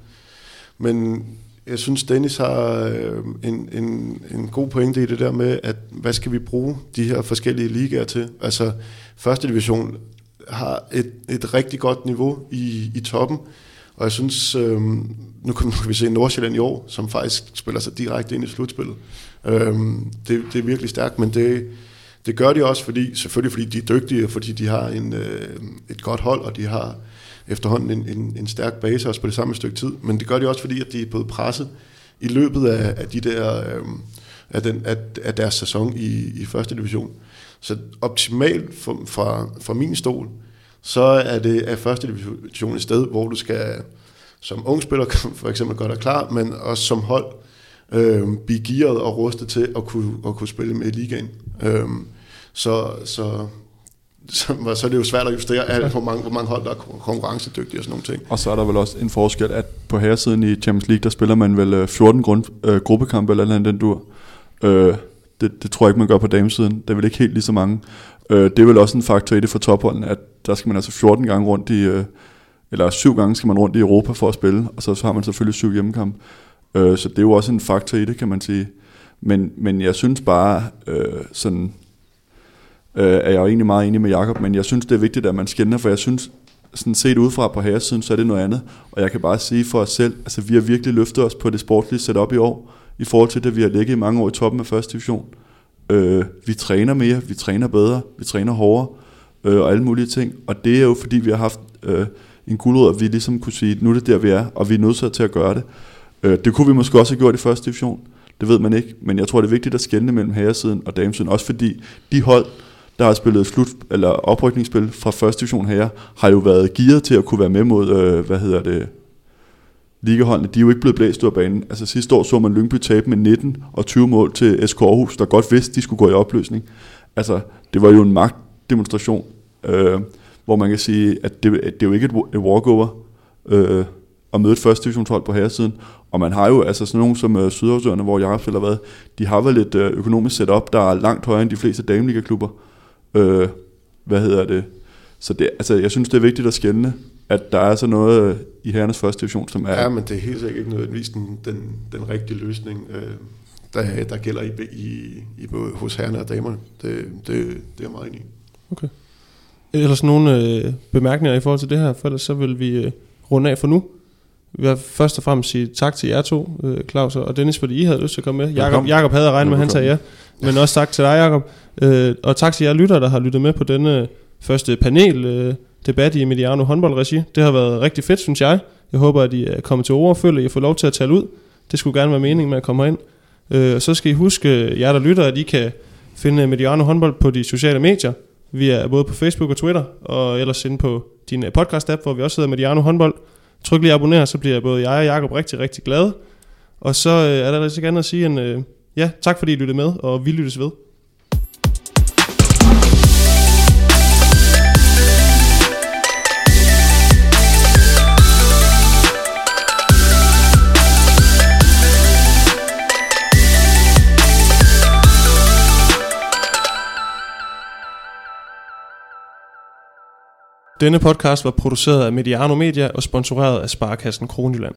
Men jeg synes, Dennis har øh, en, en, en god pointe i det der med, at hvad skal vi bruge de her forskellige ligaer til? Altså, første division har et, et rigtig godt niveau i, i toppen, og jeg synes, øh, nu, kan, vi se Nordsjælland i år, som faktisk spiller sig direkte ind i slutspillet. Øh, det, det er virkelig stærkt, men det, det gør de også, fordi, selvfølgelig fordi de er dygtige, og fordi de har en, øh, et godt hold, og de har efterhånden en, en, en stærk base også på det samme stykke tid. Men det gør de også, fordi at de er blevet presset i løbet af, af, de der, øh, af, den, af, af deres sæson i, i første division. Så optimalt fra, fra min stol, så er det er første division et sted, hvor du skal som ung spiller for eksempel godt er klar, men også som hold øh, blive gearet og rustet til at kunne, at kunne spille med i ligaen. Øh, så, så, så, så er det jo svært at justere, alt, hvor, mange, hvor mange hold, der er konkurrencedygtige og sådan nogle ting. Og så er der vel også en forskel, at på herresiden i Champions League, der spiller man vel øh, 14 grund, øh, gruppekampe eller andet den dur. Øh, det, det tror jeg ikke, man gør på damesiden. Der er vel ikke helt lige så mange. Øh, det er vel også en faktor i det for topholdene, at der skal man altså 14 gange rundt i, øh, eller syv gange skal man rundt i Europa for at spille, og så, så har man selvfølgelig syv hjemmekampe. Øh, så det er jo også en faktor i det, kan man sige. Men, men jeg synes bare, øh, sådan, øh, er jeg jo egentlig meget enig med Jakob, men jeg synes, det er vigtigt, at man skænder, for jeg synes, sådan set udefra på herresiden, så er det noget andet. Og jeg kan bare sige for os selv, altså vi har virkelig løftet os på det sportlige setup i år, i forhold til det, vi har ligget i mange år i toppen af første division. Øh, Øh, vi træner mere, vi træner bedre, vi træner hårdere, øh, og alle mulige ting. Og det er jo fordi, vi har haft øh, en guldrød, at vi ligesom kunne sige, nu er det der, vi er, og vi er nødt til at gøre det. Øh, det kunne vi måske også have gjort i første division. Det ved man ikke, men jeg tror, det er vigtigt at skelne mellem herresiden og damesiden, også fordi de hold, der har spillet slut, eller oprykningsspil fra første division her, har jo været gearet til at kunne være med mod, øh, hvad hedder det, ligaholdene, de er jo ikke blevet blæst ud af banen. Altså sidste år så man Lyngby tabe med 19 og 20 mål til SK Aarhus, der godt vidste, de skulle gå i opløsning. Altså, det var jo en magtdemonstration, øh, hvor man kan sige, at det, det er jo ikke et, walkover øh, at møde et første divisionshold på herresiden. Og man har jo altså sådan nogle som øh, Sydhavsøerne, hvor jeg har været, de har vel et øh, økonomisk setup, der er langt højere end de fleste dameliga-klubber. Øh, hvad hedder det? Så det, altså, jeg synes, det er vigtigt at skelne at der er så noget øh, i herrenes første division, som er... Ja, men det er helt sikkert ikke nødvendigvis den, den, den rigtige løsning, øh, der, der gælder i, i, i både hos herrerne og damerne. Det, det, det er jeg meget enig i. Okay. Ellers nogle øh, bemærkninger i forhold til det her, for ellers så vil vi øh, runde af for nu. Vi vil først og fremmest sige tak til jer to, øh, Claus og Dennis, fordi I havde lyst til at komme med. Jakob, Jakob havde regnet med, at han sagde ja. Men også tak til dig, Jakob. Øh, og tak til jer lyttere, der har lyttet med på denne første panel øh, debat i Mediano håndboldregi. Det har været rigtig fedt, synes jeg. Jeg håber, at I er kommet til ord og føler, at I får lov til at tale ud. Det skulle gerne være meningen med at komme ind. Øh, så skal I huske, øh, jer der lytter, at I kan finde Mediano håndbold på de sociale medier. Vi er både på Facebook og Twitter, og ellers inde på din øh, podcast-app, hvor vi også hedder Mediano håndbold. Tryk lige abonner, så bliver både jeg og Jacob rigtig, rigtig glade. Og så øh, er der rigtig andet at sige en, øh, ja, tak fordi I lyttede med, og vi lyttes ved. Denne podcast var produceret af Mediano Media og sponsoreret af Sparkassen Kronjylland.